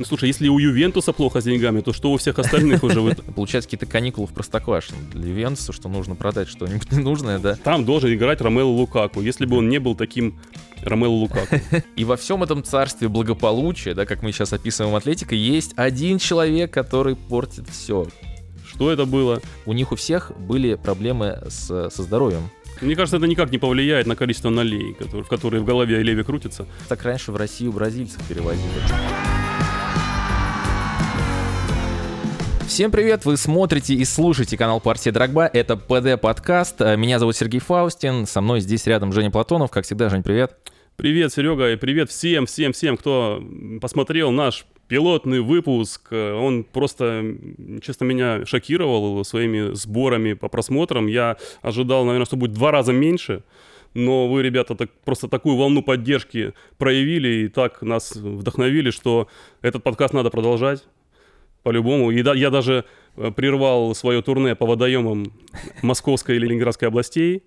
Ну, слушай, если у Ювентуса плохо с деньгами, то что у всех остальных уже? Получается какие-то каникулы в Простоквашино для Ювентуса, что нужно продать что-нибудь ненужное, да? Там должен играть Ромело Лукаку, если бы он не был таким Ромело Лукаку. И во всем этом царстве благополучия, да, как мы сейчас описываем Атлетика, есть один человек, который портит все. Что это было? У них у всех были проблемы с, со здоровьем. Мне кажется, это никак не повлияет на количество налей, которые, в которые в голове Леви крутятся. Так раньше в Россию бразильцев перевозили. Всем привет, вы смотрите и слушаете канал Партия Драгба, это ПД подкаст, меня зовут Сергей Фаустин, со мной здесь рядом Женя Платонов, как всегда, Жень, привет. Привет, Серега, и привет всем, всем, всем, кто посмотрел наш пилотный выпуск. Он просто, честно, меня шокировал своими сборами по просмотрам. Я ожидал, наверное, что будет два раза меньше. Но вы, ребята, так, просто такую волну поддержки проявили и так нас вдохновили, что этот подкаст надо продолжать по-любому. И да, я даже э, прервал свое турне по водоемам Московской или Ленинградской областей.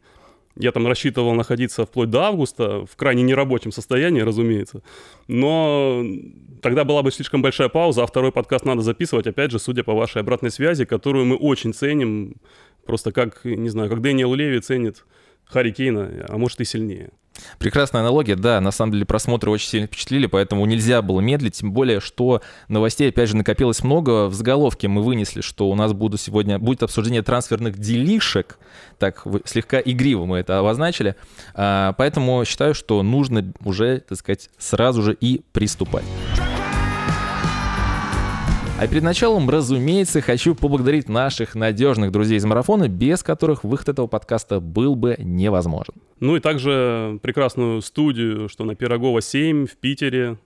Я там рассчитывал находиться вплоть до августа, в крайне нерабочем состоянии, разумеется. Но тогда была бы слишком большая пауза, а второй подкаст надо записывать, опять же, судя по вашей обратной связи, которую мы очень ценим. Просто как, не знаю, как Дэниел Леви ценит Харри Кейна, а может и сильнее. Прекрасная аналогия, да, на самом деле просмотры очень сильно впечатлили, поэтому нельзя было медлить, тем более, что новостей, опять же, накопилось много. В заголовке мы вынесли, что у нас будут сегодня, будет обсуждение трансферных делишек, так слегка игриво мы это обозначили, а, поэтому считаю, что нужно уже, так сказать, сразу же и приступать. А перед началом, разумеется, хочу поблагодарить наших надежных друзей из марафона, без которых выход этого подкаста был бы невозможен. Ну и также прекрасную студию, что на Пирогова 7 в Питере,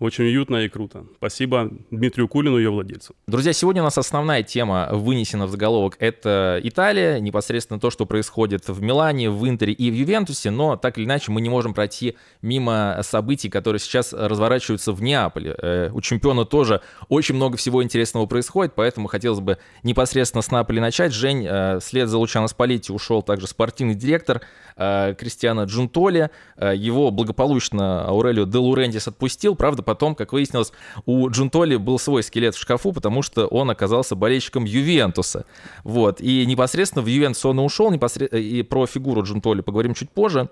очень уютно и круто. Спасибо Дмитрию Кулину, ее владельцу. Друзья, сегодня у нас основная тема вынесена в заголовок. Это Италия, непосредственно то, что происходит в Милане, в Интере и в Ювентусе, но так или иначе мы не можем пройти мимо событий, которые сейчас разворачиваются в Неаполе. Э, у чемпиона тоже очень много всего интересного происходит, поэтому хотелось бы непосредственно с Наполи начать. Жень, э, вслед за Лучано Спалетти ушел также спортивный директор э, Кристиана Джунтоли. Его благополучно Аурелио де Лурентис отпустил, правда, потом, как выяснилось, у Джунтоли был свой скелет в шкафу, потому что он оказался болельщиком Ювентуса. Вот. И непосредственно в Ювентус он и ушел, непосредственно, и про фигуру Джунтоли поговорим чуть позже.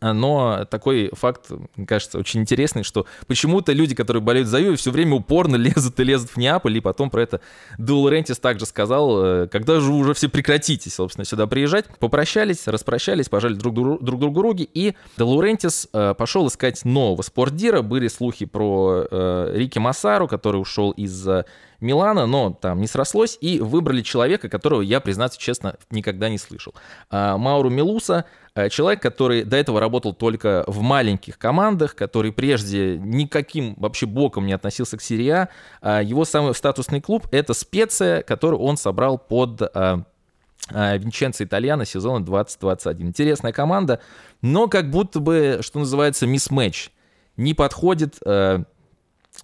Но такой факт, мне кажется, очень интересный, что почему-то люди, которые болеют за Юве, все время упорно лезут и лезут в Неаполь, и потом про это Дул Рентис также сказал, э, когда же уже все прекратите, собственно, сюда приезжать. Попрощались, распрощались, пожали друг, друг, друг другу руки, и Де Рентис э, пошел искать нового спортдира. Были слухи про э, Рики Массару, который ушел из Милана, но там не срослось, и выбрали человека, которого я, признаться честно, никогда не слышал. А, Мауру Милуса, а, человек, который до этого работал только в маленьких командах, который прежде никаким вообще боком не относился к серии А. Его самый статусный клуб — это Специя, который он собрал под а, Винченцо Итальяно сезона 2021. Интересная команда, но как будто бы, что называется, мисс-матч. Не подходит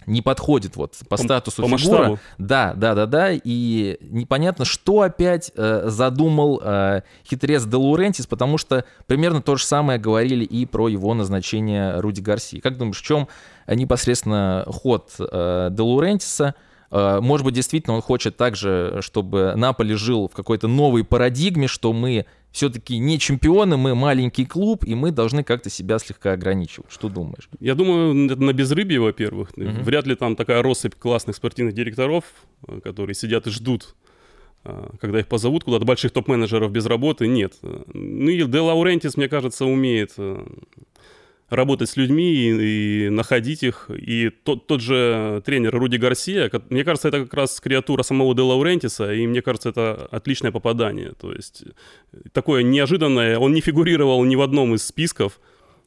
не подходит вот по, по статусу по фигура. Масштабу. Да, да, да, да. И непонятно, что опять э, задумал э, хитрец Де Лурентис, потому что примерно то же самое говорили и про его назначение Руди Гарси. Как думаешь, в чем непосредственно ход э, Де Лурентиса? Э, может быть, действительно он хочет также, чтобы Наполи жил в какой-то новой парадигме, что мы все-таки не чемпионы, мы маленький клуб, и мы должны как-то себя слегка ограничивать. Что думаешь? Я думаю, это на безрыбье, во-первых. Угу. Вряд ли там такая россыпь классных спортивных директоров, э, которые сидят и ждут, э, когда их позовут куда-то, больших топ-менеджеров без работы, нет. Ну и Де Лаурентис, мне кажется, умеет работать с людьми и, и находить их. И тот, тот же тренер Руди Гарсия, мне кажется, это как раз креатура самого Де Лаурентиса, и мне кажется, это отличное попадание. То есть э, такое неожиданное, он не фигурировал ни в одном из списков,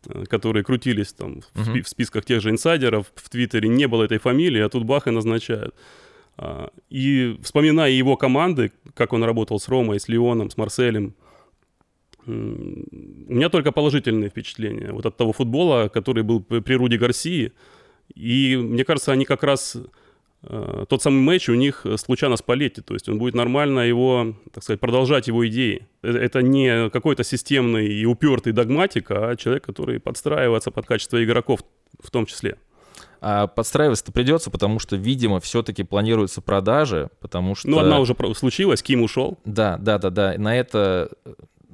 э, которые крутились там uh-huh. в, списках тех же инсайдеров, в Твиттере не было этой фамилии, а тут бах и назначают. А, и вспоминая его команды, как он работал с Ромой, с Леоном, с Марселем, у меня только положительные впечатления вот от того футбола, который был при Руди Гарсии. И мне кажется, они как раз э, тот самый матч у них случайно с Палетти, то есть он будет нормально его, так сказать, продолжать его идеи. Э, это не какой-то системный и упертый догматик, а человек, который подстраивается под качество игроков в том числе. А подстраиваться-то придется, потому что, видимо, все-таки планируются продажи, потому что... Ну, одна уже случилась, Ким ушел. Да, да, да, да. На это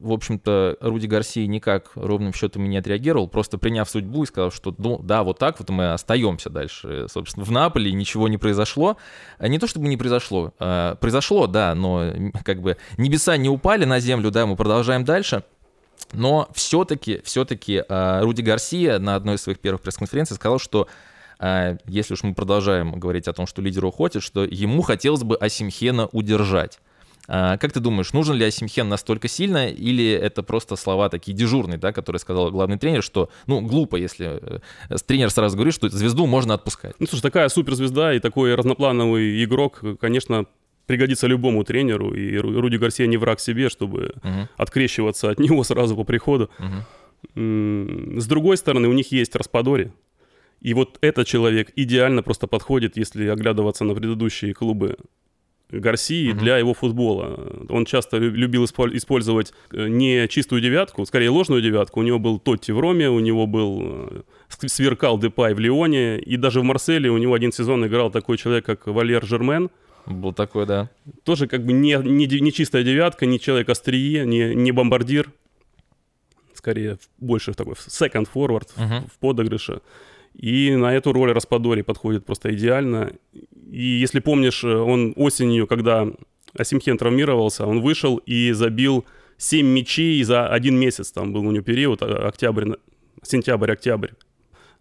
в общем-то, Руди Гарсия никак ровным счетом не отреагировал, просто приняв судьбу и сказал, что ну да, вот так вот мы остаемся дальше. Собственно, в Наполе ничего не произошло. А не то чтобы не произошло, а, произошло, да, но как бы небеса не упали на землю, да, мы продолжаем дальше. Но все-таки, все-таки а, Руди Гарсия на одной из своих первых пресс-конференций сказал, что а, если уж мы продолжаем говорить о том, что лидер уходит, что ему хотелось бы Асимхена удержать. А, как ты думаешь, нужен ли Асимхен настолько сильно, или это просто слова такие дежурные, да, которые сказал главный тренер, что, ну, глупо, если э, тренер сразу говорит, что звезду можно отпускать. Ну, слушай, такая суперзвезда и такой разноплановый игрок, конечно, пригодится любому тренеру, и Руди Гарсия не враг себе, чтобы uh открещиваться от него сразу по приходу. uh С другой стороны, у них есть Распадори, и вот этот человек идеально просто подходит, если оглядываться на предыдущие клубы Гарсии угу. для его футбола. Он часто любил использовать э, не чистую девятку, скорее ложную девятку. У него был Тотти в Роме, у него был э, сверкал Депай в Лионе, и даже в Марселе у него один сезон играл такой человек, как Валер Жермен. Был такой, да. Тоже как бы не, не, не чистая девятка, не человек острие, не, не бомбардир. Скорее, больше такой second forward угу. в подыгрыше. И на эту роль Распадори подходит просто идеально. И если помнишь, он осенью, когда Асимхен травмировался, он вышел и забил 7 мячей за один месяц. Там был у него период, а, октябрь, сентябрь-октябрь.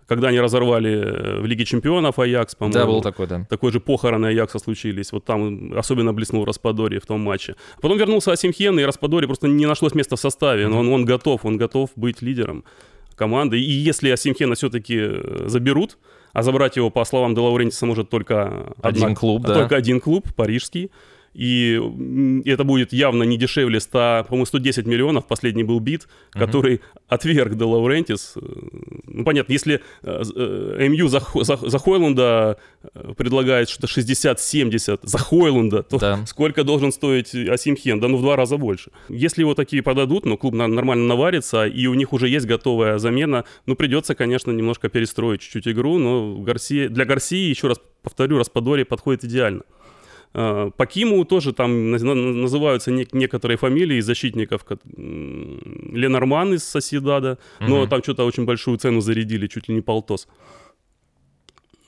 Когда они разорвали э, в Лиге Чемпионов Аякс, по-моему. Да, был такой, да. Такой же похороны Аякса случились. Вот там особенно блеснул Распадори в том матче. Потом вернулся Асимхен, и Распадори просто не нашлось места в составе. Но он, он готов, он готов быть лидером команды. И если Асимхена все-таки э, заберут, а забрать его, по словам Делаурентиса, может только один одна, клуб, да. Только один клуб, парижский. И это будет явно не дешевле 100, по-моему, 110 миллионов, последний был бит, uh-huh. который отверг Де Лаурентис. Ну, понятно, если э, э, МЮ за, за, за Хойланда э, предлагает что-то 60-70 за Хойланда, то да. сколько должен стоить Асимхен? Да ну в два раза больше. Если его такие продадут, ну клуб нормально наварится, и у них уже есть готовая замена, ну придется, конечно, немножко перестроить чуть-чуть игру, но Гарсия, для Гарсии, еще раз повторю, Распадори подходит идеально. А, по Киму тоже там называются некоторые фамилии защитников. Ленорман из Соседада, угу. но там что-то очень большую цену зарядили, чуть ли не полтос.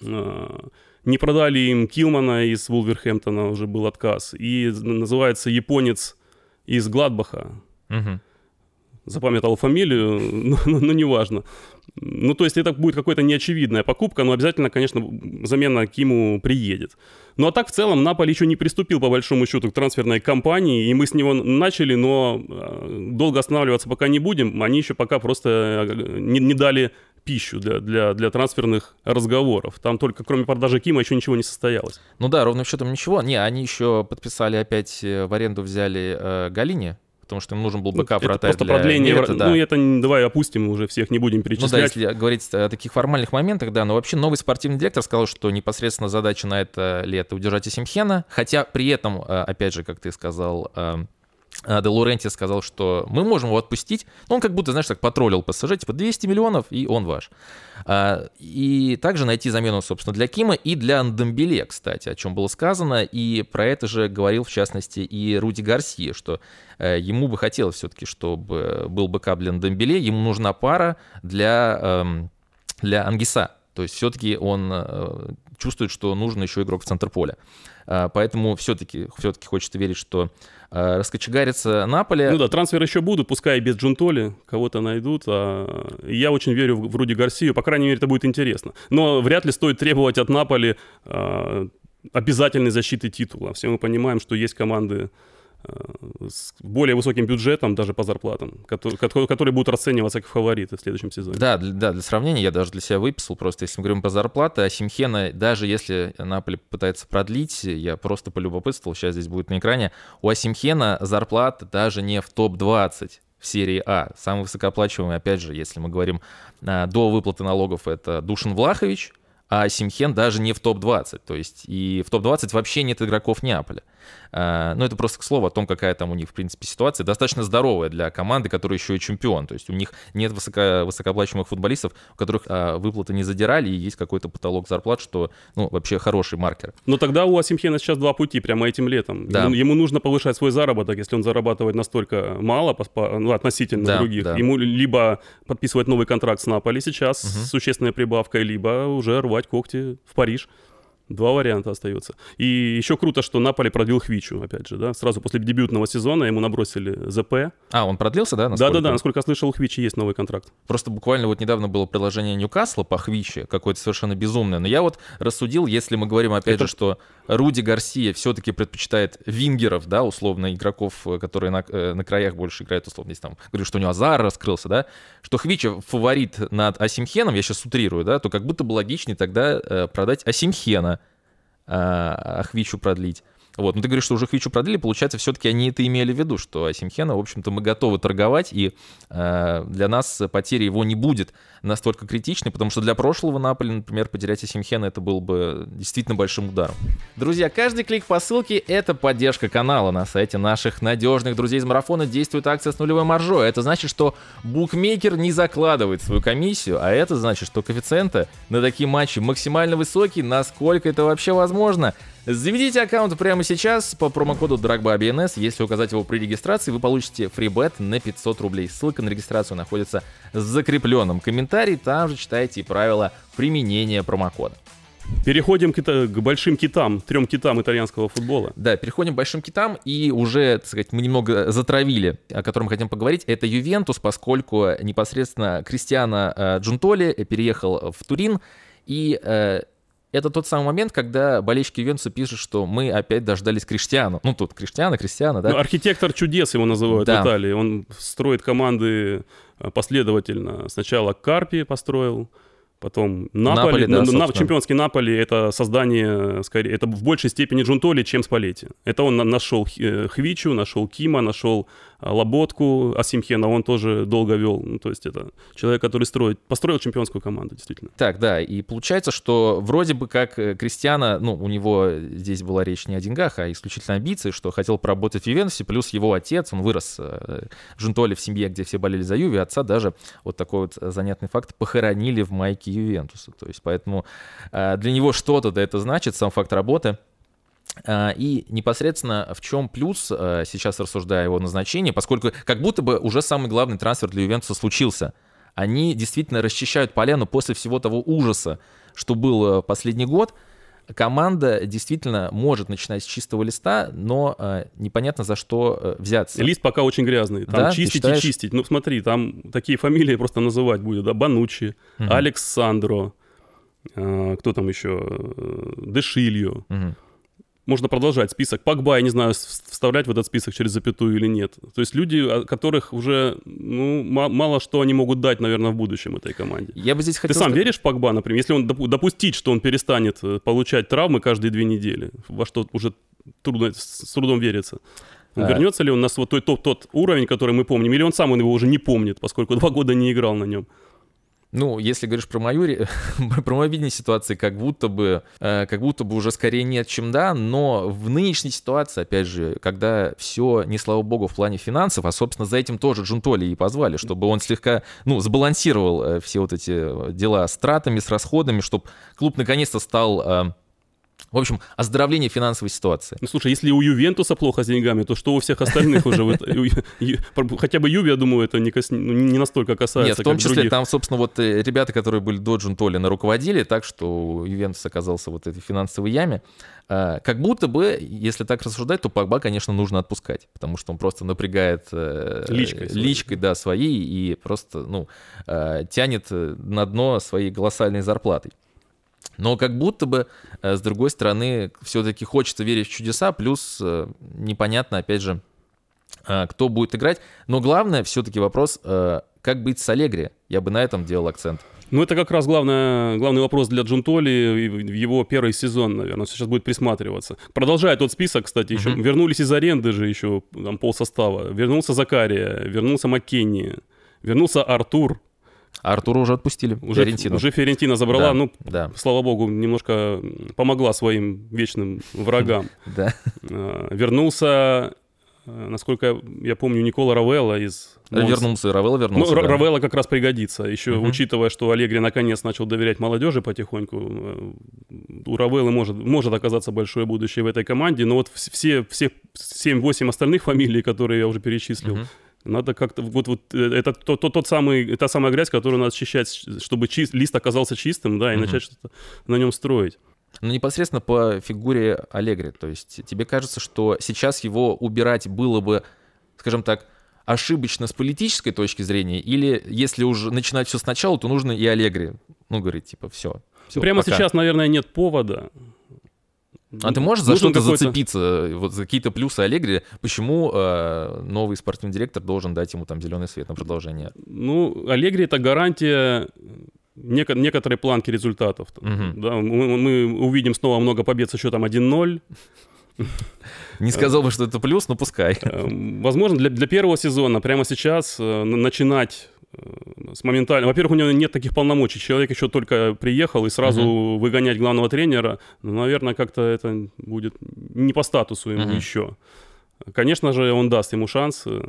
А, не продали им Килмана из Вулверхэмптона, уже был отказ. И называется японец из Гладбаха. Угу запамятовал фамилию, но, но, но неважно. Ну, то есть это будет какая-то неочевидная покупка, но обязательно, конечно, замена Киму приедет. Ну, а так, в целом, Наполи еще не приступил, по большому счету, к трансферной кампании, и мы с него начали, но э, долго останавливаться пока не будем. Они еще пока просто э, не, не дали пищу для, для, для трансферных разговоров. Там только кроме продажи Кима еще ничего не состоялось. Ну да, ровным счетом ничего. Не, они еще подписали опять э, в аренду взяли э, Голлини, потому что им нужен был backup Это просто продление. Мерета, да. Ну, это давай опустим уже всех, не будем перечислять. Ну да, если говорить о таких формальных моментах, да, но вообще новый спортивный директор сказал, что непосредственно задача на это лето удержать Осимхена, хотя при этом, э, опять же, как ты сказал, э, Де Лаурентис сказал, что мы можем его отпустить. Ну, он как будто, знаешь, так потроллил ПСЖ, типа 200 миллионов, и он ваш. А, и также найти замену, собственно, для Кима и для Ндомбеле, кстати, о чем было сказано. И про это же говорил, в частности, и Руди Гарсия, что ему бы хотелось все-таки, чтобы был backup для Ндомбеле, ему нужна пара для, для Ангисса. То есть все-таки он чувствует, что нужен еще игрок в центр поля. А, поэтому все-таки все хочется верить, что а, раскочегарится Наполи. Ну да, трансферы еще будут, пускай без Джунтоли, кого-то найдут. А я очень верю в, Руди Гарсию, по крайней мере, это будет интересно. Но вряд ли стоит требовать от Наполи а, обязательной защиты титула. Все мы понимаем, что есть команды с более высоким бюджетом даже по зарплатам, который, которые будут расцениваться как фавориты в следующем сезоне. Да, да, для сравнения я даже для себя выписал просто, если мы говорим по зарплате, а Симхена, даже если Наполи пытается продлить, я просто полюбопытствовал, сейчас здесь будет на экране, у Асимхена зарплата даже не в топ-20 в серии А. Самый высокооплачиваемый, опять же, если мы говорим а, до выплаты налогов, это Душин Влахович – а Симхен даже не в топ-20. То есть и в топ-20 вообще нет игроков Неаполя. А, ну, это просто к слову о том, какая там у них, в принципе, ситуация. Достаточно здоровая для команды, которая еще и чемпион. То есть у них нет высоко, высокооплачиваемых футболистов, у которых а, выплаты не задирали, и есть какой-то потолок зарплат, что, ну, вообще хороший маркер. Но тогда у Асимхена сейчас два пути прямо этим летом. Да. Ему, ему нужно повышать свой заработок, если он зарабатывает настолько мало по, по, ну, относительно да, других. Да. Ему либо подписывать новый контракт с Наполи сейчас угу. с существенной прибавкой, либо уже рвать когти в Париж. Два варианта остаются. И еще круто, что Наполи продлил Хвичу, опять же, да. Сразу после дебютного сезона ему набросили ЗП. А, он продлился, да? Да-да-да, насколько я слышал, у Хвичи есть новый контракт. Просто буквально вот недавно было предложение Ньюкасла по Хвиче, какое-то совершенно безумное. Но я вот рассудил, если мы говорим, опять Это... же, что Руди Гарсия все-таки предпочитает вингеров, да, условно, игроков, которые на, э, на краях больше играют, условно, здесь там, говорю, что у него Азар раскрылся, да, что Хвича фаворит над Асимхеном, я сейчас утрирую, да, то как будто бы логичнее тогда э, продать Асимхена, а Хвичу продлить. Вот, но ты говоришь, что уже Хвичу продлили, получается, все-таки они это имели в виду, что Асимхена, в общем-то, мы готовы торговать, и э, для нас потеря его не будет настолько критичной, потому что для прошлого Наполи, например, потерять Асимхена это был бы действительно большим ударом. Друзья, каждый клик по ссылке — это поддержка канала. На сайте наших надежных друзей из марафона действует акция с нулевой маржой. Это значит, что букмекер не закладывает свою комиссию, а это значит, что коэффициенты на такие матчи максимально высокие, насколько это вообще возможно — Заведите аккаунт прямо сейчас по промокоду DRAGBABNS. Если указать его при регистрации, вы получите фрибет на 500 рублей. Ссылка на регистрацию находится в закрепленном комментарии. Там же читайте правила применения промокода. Переходим к, к большим китам, трем китам итальянского футбола. Да, переходим к большим китам, и уже, так сказать, мы немного затравили, о котором хотим поговорить. Это Ювентус, поскольку непосредственно Кристиано э, Джунтоли переехал в Турин, и э, это тот самый момент, когда болельщики Ювентуса пишут, что мы опять дождались Криштиану. Ну, тут Криштиана, Кристиана, да? Ну, архитектор чудес его называют да. в Италии. Он строит команды э, последовательно. Сначала Карпи построил, Потом Наполи, Наполи да, на, чемпионский Наполи это создание, скорее, это в большей степени Джунтоли, чем Спалетти. Это он нашел э, Хвичу, нашел Кима, нашел Лоботку, Асимхена, он тоже долго вел. Ну, то есть это человек, который строит, построил чемпионскую команду, действительно. Так, да, и получается, что вроде бы как э, Кристиана, ну, у него здесь была речь не о деньгах, а исключительно амбиции, что хотел поработать в Ювентусе, плюс его отец, он вырос э, Джунтоли в семье, где все болели за Юви, отца даже, вот такой вот занятный факт, похоронили в майке Ювентуса. То есть поэтому э, для него что-то да это значит, сам факт работы. Э, и непосредственно в чем плюс, э, сейчас рассуждая его назначении, поскольку как будто бы уже самый главный трансфер для Ювентуса случился. Они действительно расчищают поляну после всего того ужаса, что был последний год команда действительно может начинать с чистого листа, но э, непонятно за что э, взяться. Лист пока очень грязный. Там да, чистить и чистить. Ну смотри, там такие фамилии просто называть будет. Да? Банучи, угу. Александро, э, кто там еще? Э, Дешильо. Угу можно продолжать список. Пакба, я не знаю, вставлять в этот список через запятую или нет. То есть люди, которых уже, ну, мало что они могут дать, наверное, в будущем этой команде. Я бы здесь хотел... Ты сам веришь в Пакба, например? Если он допустить, что он перестанет э, получать травмы каждые две недели, во что уже трудно, с трудом верится. А... Вернется ли он на свой тот, тот уровень, который мы помним, или он сам он его уже не помнит, поскольку два года не играл на нем? Ну, если говоришь про мою, про мое видение ситуации, как будто бы, э, как будто бы уже скорее нет, чем да, но в нынешней ситуации, опять же, когда все, не слава богу, в плане финансов, а, собственно, за этим тоже Джунтоли и позвали, чтобы он слегка, ну, сбалансировал э, все вот эти дела с тратами, с расходами, чтобы клуб наконец-то стал э, в общем, оздоровление финансовой ситуации. Ну, слушай, если у Ювентуса плохо с деньгами, то что у всех остальных уже? Хотя бы Юве, я думаю, это ну, не настолько касается, Нет, в том числе там, собственно, вот э, ребята, которые были до Джунтолина, руководили так, что Ювентус оказался вот этой финансовой яме. А, как будто бы, если так рассуждать, то Погба, конечно, нужно отпускать, потому что он просто напрягает э, личкой, личкой да, своей и просто ну, э, тянет на дно своей колоссальной зарплатой. Но как будто бы, э, с другой стороны, все-таки хочется верить в чудеса, плюс э, непонятно, опять же, э, кто будет играть. Но главное все-таки вопрос, как быть с Аллегри? Я бы на этом делал акцент. Ну, это как раз главное, главный вопрос для Джунтоли в его первый сезон, наверное. Сейчас будет присматриваться. Продолжая тот список, кстати, еще uh-huh. вернулись из аренды же еще там пол состава. Вернулся Закария, вернулся Маккенни, вернулся Артур, А Артура уже отпустили. Уже, Фиорентину. уже Фиорентина забрала, Да, ну, да. слава богу, немножко помогла своим вечным врагам. Да. Э, Вернулся, э, насколько я помню, Никола Равелла из... Монс. Вернулся, Равелла Ну, вернулся. Да. Равелла как раз пригодится. Еще учитывая, что Аллегри наконец начал доверять молодежи потихоньку, э, у Равеллы может, может оказаться большое будущее в этой команде. Но вот вс- все, все 7-8 остальных фамилий, которые я уже перечислил. Надо как-то... Вот, вот э, это тот, тот, тот самый, та самая грязь, которую надо счищать, чтобы чист- лист оказался чистым, да, и Мгм. начать что-то на нем строить. Ну, непосредственно по фигуре Аллегри. То есть тебе кажется, что сейчас его убирать было бы, скажем так, ошибочно с политической точки зрения, или если уже начинать все сначала, то нужно и Аллегри, ну, говорить, типа, все. Прямо сейчас, наверное, нет повода. А ты можешь за что-то зацепиться, вот за какие-то плюсы Аллегри, почему э, новый спортивный директор должен дать ему там зеленый свет на продолжение? Ну, Аллегри это гарантия неко- некоторой планки результатов. Мгм. Да, мы, мы увидим снова много побед со счетом 1-0. Не сказал бы, что это плюс, но пускай. Э, Возможно, для, для первого сезона прямо сейчас э, начинать с моментально... Во-первых, у него нет таких полномочий. Человек еще только приехал и сразу выгонять главного тренера, ну, наверное, как-то это будет не по статусу ему Мгм. еще. Конечно же, он даст ему шанс э,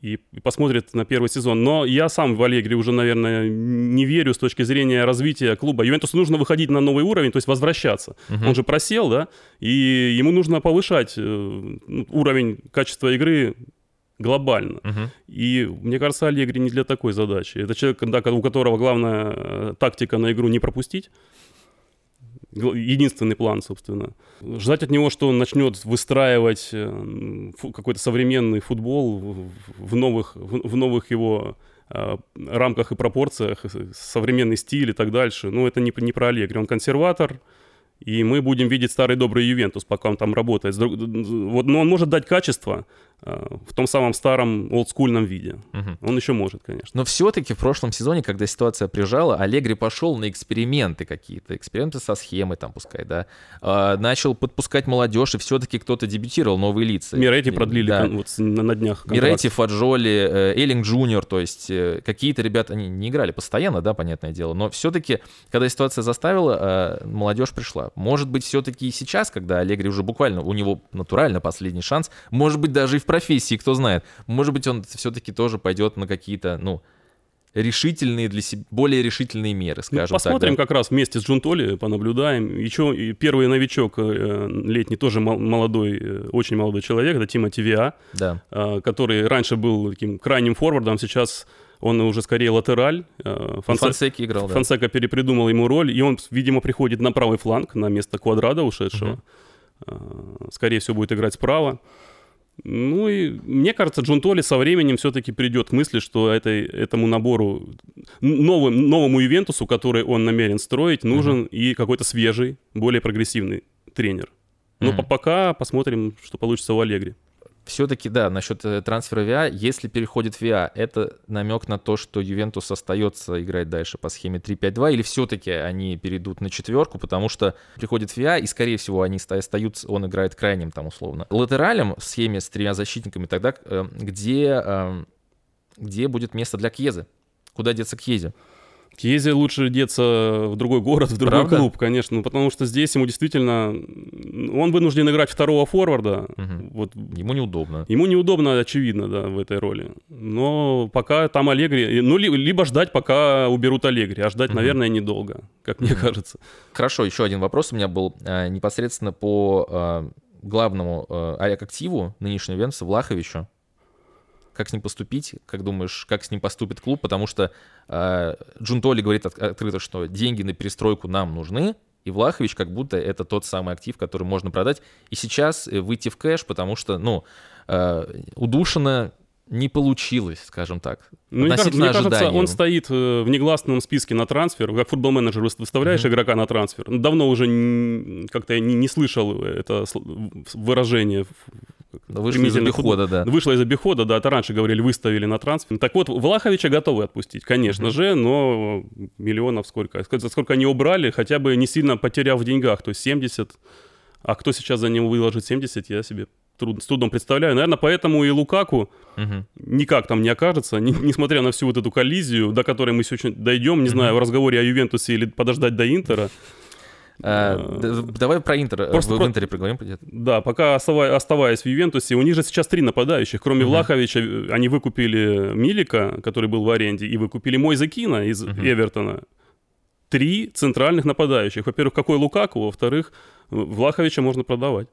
и, посмотрит на первый сезон. Но я сам в Аллегри уже, наверное, не верю с точки зрения развития клуба. Ювентусу нужно выходить на новый уровень, то есть возвращаться. Мгм. Он же просел, да, и ему нужно повышать э, ну, уровень качества игры глобально. Мгм. И мне кажется, Аллегри не для такой задачи. Это человек, да, у которого главная э, тактика на игру не пропустить. Единственный план, собственно. Ждать от него, что он начнет выстраивать э, какой-то современный футбол в- новых, в новых его э, рамках и пропорциях, современный стиль и так дальше. Ну, это не, не про Аллегри. Он консерватор, и мы будем видеть старый добрый Ювентус, пока он там работает. Вот, но он может дать качество в том самом старом олдскульном виде. Мгм. Он еще может, конечно. Но все-таки в прошлом сезоне, когда ситуация прижала, Аллегри пошел на эксперименты какие-то, эксперименты со схемой там пускай, да, А, начал подпускать молодежь, и все-таки кто-то дебютировал, новые лица. Мирети И- продлили да. вот на, днях. контракт. Мирети, Фаджоли, э, Эллинг Джуниор, то есть э, какие-то ребята, они не играли постоянно, да, понятное дело, но все-таки, когда ситуация заставила, э, молодежь пришла. Может быть, все-таки и сейчас, когда Аллегри уже буквально, у него натурально последний шанс, может быть, даже и в профессии, кто знает, может быть, он все-таки тоже пойдет на какие-то, ну, решительные для себя, более решительные меры, Ну, скажем посмотрим так. да. как раз вместе с Джунтоли, понаблюдаем. Еще и первый новичок э, летний, тоже мол- молодой, э, очень молодой человек, это Тима Виа, Да. э, который раньше был таким крайним форвардом, сейчас он уже скорее латераль. Фонсе- Фонсеки играл, да. Фонсека перепридумал ему роль, и он, видимо, приходит на правый фланг, на место Квадрада ушедшего. Э, Скорее всего, будет играть справа. Ну и мне кажется, Джунтоли со временем все-таки придет к мысли, что этой, этому набору, новым, новому Ювентусу, который он намерен строить, нужен и какой-то свежий, более прогрессивный тренер. Но Мгм. по- пока посмотрим, что получится у Аллегри. Все-таки, да, насчет э, трансфера ВИА, если переходит ВИА, это намек на то, что Ювентус остается играть дальше по схеме 3-5-2, или все-таки они перейдут на четверку, потому что приходит ВИА, и, скорее всего, они ста- остаются, он играет крайним там условно. Латералем в схеме с тремя защитниками тогда, э, где, э, где будет место для Кьезы? Куда деться Кьезе? Кьезе лучше деться в другой город, в другой Правда? клуб, конечно, ну, потому что здесь ему действительно... Он вынужден играть второго форварда. Мгм. Вот Ему неудобно. Ему неудобно, очевидно, да, в этой роли. Но пока там Аллегри... Ну, ли- либо ждать, пока уберут Аллегри, а ждать, Мгм. наверное, недолго, как мне кажется. Хорошо, еще один вопрос у меня был э, непосредственно по э, главному э, активу нынешнего Венца Влаховичу. Как с ним поступить? Как думаешь, как с ним поступит клуб? Потому что э, Джунтоли говорит от- открыто, что деньги на перестройку нам нужны, и Влахович как будто это тот самый актив, который можно продать. И сейчас э, выйти в кэш, потому что, ну, э, удушено не получилось, скажем так. Ну, мне, кажется, Относительно мне кажется, ожиданий. он стоит э, в негласном списке на трансфер. Как футбол-менеджер выс- выставляешь игрока на трансфер. Ну, Давно уже как-то я не, не слышал это выражение. В- Вышли из обихода, да. Вышло из обихода, да, это раньше говорили, выставили на трансфер. Так вот, Влаховича готовы отпустить, конечно же, но миллионов сколько? Сколько сколько они убрали, хотя бы не сильно потеряв в деньгах, то есть 70. А кто сейчас за него выложит 70, я себе труд, с трудом представляю. Наверное, поэтому и Лукаку Мгм. никак там не окажется, не- несмотря на всю вот эту коллизию, до которой мы сегодня дойдем, не знаю, в разговоре о Ювентусе или подождать до Интера. А, давай про Интер. э, Просто в, про- Интере поговорим. где-то. Да, пока остава- оставаясь в Ювентусе, у них же сейчас три нападающих. Кроме Мгм. Влаховича, э, они выкупили Милика, который был в аренде, и выкупили Мойзекина из Мгм. Эвертона. Три центральных нападающих. Во-первых, какой Лукаку, во-вторых, Влаховича можно продавать.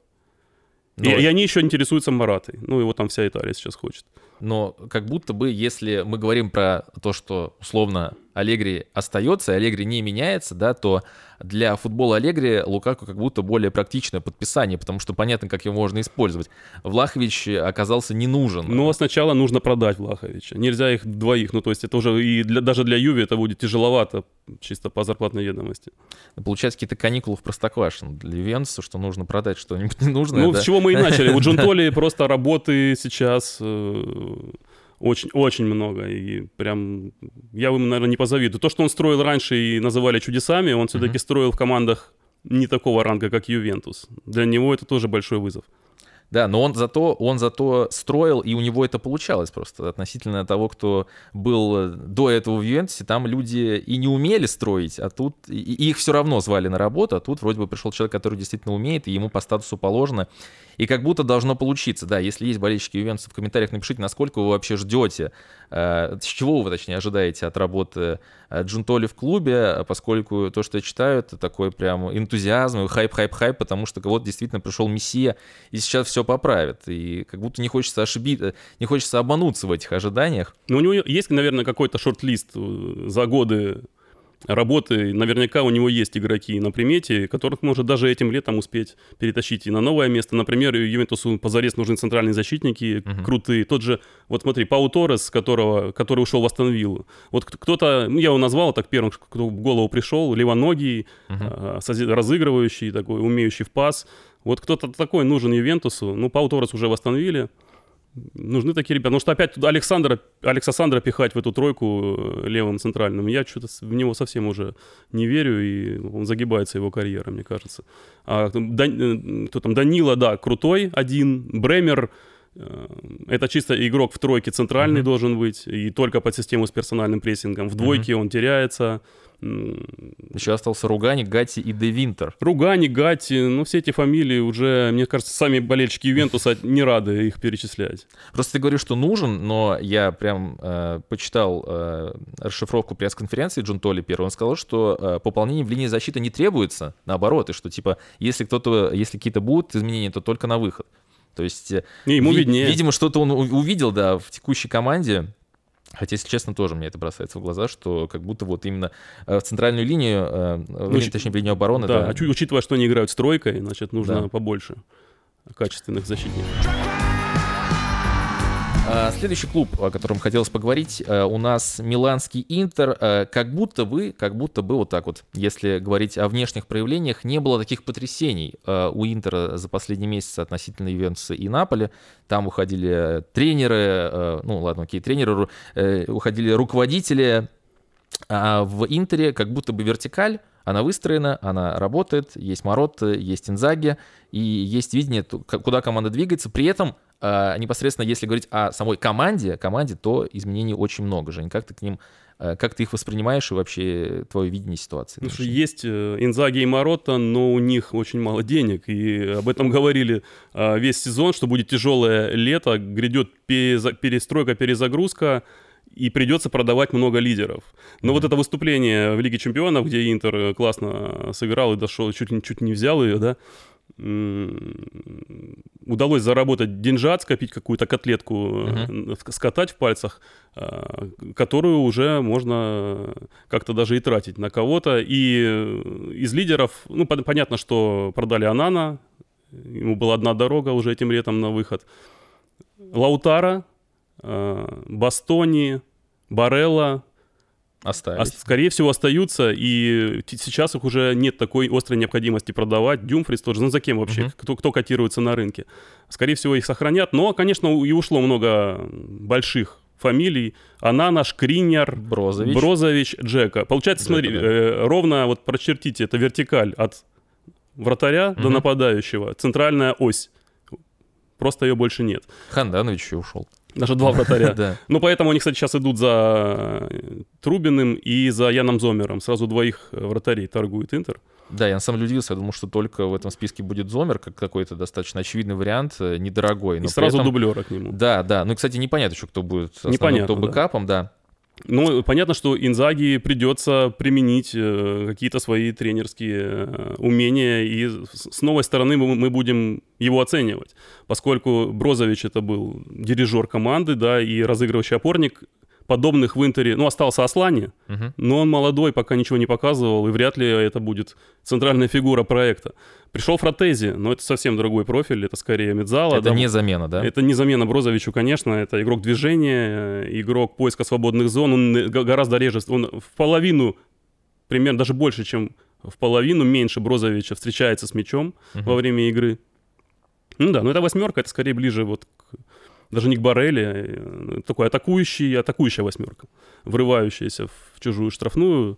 И, Но- и они еще интересуются Маратой. Ну, его там вся Италия сейчас хочет. Но как будто бы, если мы говорим про то, что условно Аллегри остается, и Аллегри не меняется, да, то для футбола Аллегри Лукаку как будто более практичное подписание, потому что понятно, как его можно использовать. Влахович оказался не нужен. Но сначала нужно продать Влаховича. Нельзя их двоих. Ну, то есть это уже и для, даже для Юви это будет тяжеловато, чисто по зарплатной ведомости. Получается какие-то каникулы в Простоквашино для Ювентуса, что нужно продать что-нибудь ненужное. Ну, да. с чего мы и начали. У Джунтоли просто работы сейчас очень-очень много. И прям я ему, наверное, не позавидую. То, что он строил раньше и называли чудесами, он все-таки Мгм. строил в командах не такого ранга, как Ювентус. Для него это тоже большой вызов. Да, но он зато, он зато строил, и у него это получалось просто. Относительно того, кто был э, до этого в Ювентусе, там люди и не умели строить, а тут и их все равно звали на работу, а тут вроде бы пришел человек, который действительно умеет, и ему по статусу положено. И как будто должно получиться. Да, если есть болельщики Ювентуса, в комментариях напишите, насколько вы вообще ждете, э, с чего вы, точнее, ожидаете от работы э, Джунтоли в клубе, э, поскольку то, что я читаю, это такой прям энтузиазм, хайп-хайп-хайп, потому что вот действительно пришел Мессия, и сейчас все поправит. И как будто не хочется ошибиться, не хочется обмануться в этих ожиданиях. Но у него есть, наверное, какой-то шорт-лист э, за годы работы. Наверняка у него есть игроки на примете, которых может даже этим летом успеть перетащить и на новое место. Например, Ювентусу позарез нужны центральные защитники Мгм. крутые. Тот же, вот смотри, Пау Торрес, которого, который ушел в Астон Виллу. Вот кто-то, ну, я его назвал так первым, кто в голову пришел, левоногий, сози- разыгрывающий такой, умеющий в пас. Вот кто-то такой нужен Ювентусу. Ну, Пау Торрес уже в Астон Вилле. Нужны такие ребята. Потому что опять туда Александра, Алекса Сандра пихать в эту тройку э, левым центральным, я что-то в него совсем уже не верю, и он загибается его карьера, мне кажется. А э, кто там? Данила, да, крутой один. Бремер, это чисто игрок в тройке центральный Мгм. должен быть, и только под систему с персональным прессингом. В двойке он теряется. Еще остался Ругани, Гати и Де Винтер. Ругани, Гати, ну все эти фамилии уже, мне кажется, сами болельщики Ювентуса не рады их перечислять. Просто ты говоришь, что нужен, но я прям э, почитал э, расшифровку пресс-конференции Джон Толли первый. Он сказал, что э, пополнение в линии защиты не требуется, наоборот, и что типа, если кто-то, если какие-то будут изменения, то только на выход. То есть, э, И ему ви- виднее. видимо, что-то он увидел, да, в текущей команде. Хотя, если честно, тоже мне это бросается в глаза, что как будто вот именно э, в центральную линию, э, в линию, точнее, в линию обороны, да, да, а учитывая, что они играют с тройкой, значит, нужно Да. побольше качественных защитников. А, Следующий клуб, о котором хотелось поговорить, э, у нас Миланский Интер. Э, Как будто бы, как будто бы вот так вот, если говорить о внешних проявлениях, не было таких потрясений э, у Интера за последние месяцы относительно Ювентуса и Наполи. Там уходили тренеры, ну ладно, окей, тренеры, уходили руководители, а в Интере как будто бы вертикаль, она выстроена, она работает, есть Маротто, есть Инзаги, и есть видение, куда команда двигается. При этом непосредственно, если говорить о самой команде, команде, то изменений очень много. Жень, как ты к ним, э, как ты их воспринимаешь и вообще твое видение ситуации? Потому что есть э, Инзаги и Маротта, но у них очень мало денег. И об этом говорили а, весь сезон, что будет тяжелое лето, грядет перестройка, перезагрузка, и придется продавать много лидеров. Но вот это выступление в Лиге Чемпионов, где Интер э, классно сыграл и дошел, чуть, чуть не взял ее, да, удалось заработать деньжат, скопить какую-то котлетку, э, скатать в пальцах, а, которую уже можно как-то даже и тратить на кого-то. И э, из лидеров, ну, пон- понятно, что продали Анана, ему была одна дорога уже этим летом на выход. Лаутара, э, Бастони, Барелла, Оставить. Ос- скорее всего, остаются, и сейчас их уже нет такой острой необходимости продавать. Дюмфрис тоже, ну за кем вообще, Мгм. кто, кто котируется на рынке. Скорее всего, их сохранят, но, конечно, и ушло много больших фамилий. Анана, Шкринер, Брозович. Брозович, Джека. Получается, Джека, смотри, да. э, ровно вот прочертите, это вертикаль от вратаря до Мгм. нападающего, центральная ось. просто ее больше нет. Ханданович еще ушел. Даже два вратаря. Да. Ну, поэтому они, кстати, сейчас идут за Трубиным и за Яном Зомером. Сразу двоих вратарей торгует Интер. Да, я на самом деле удивился, я думал, что только в этом списке будет Зомер, как какой-то достаточно очевидный вариант, э, недорогой. И но при сразу этом- дублера к нему. Да, да. Ну, и, кстати, непонятно еще, кто будет основным, Непонятно, кто да. бэкапом, да. Ну, понятно, что Инзаги придется применить э, какие-то свои тренерские э, умения, и с новой стороны мы будем его оценивать, поскольку Брозович это был дирижер команды, да, и разыгрывающий опорник, подобных в Интере, ну, остался Аслани, Мгм. но он молодой, пока ничего не показывал, и вряд ли это будет центральная фигура проекта. Пришел Фратези, но это совсем другой профиль, это скорее Медзала. Это да, не замена, да? это не замена Брозовичу, конечно, это игрок движения, э, игрок поиска свободных зон, он э, гораздо реже, он в половину, примерно даже больше, чем в половину меньше Брозовича встречается с мячом Мгм. во время игры. Ну да, но это восьмерка, это скорее ближе вот к- даже не к Барелли, э, такой атакующий, атакующая восьмерка, врывающаяся в чужую штрафную.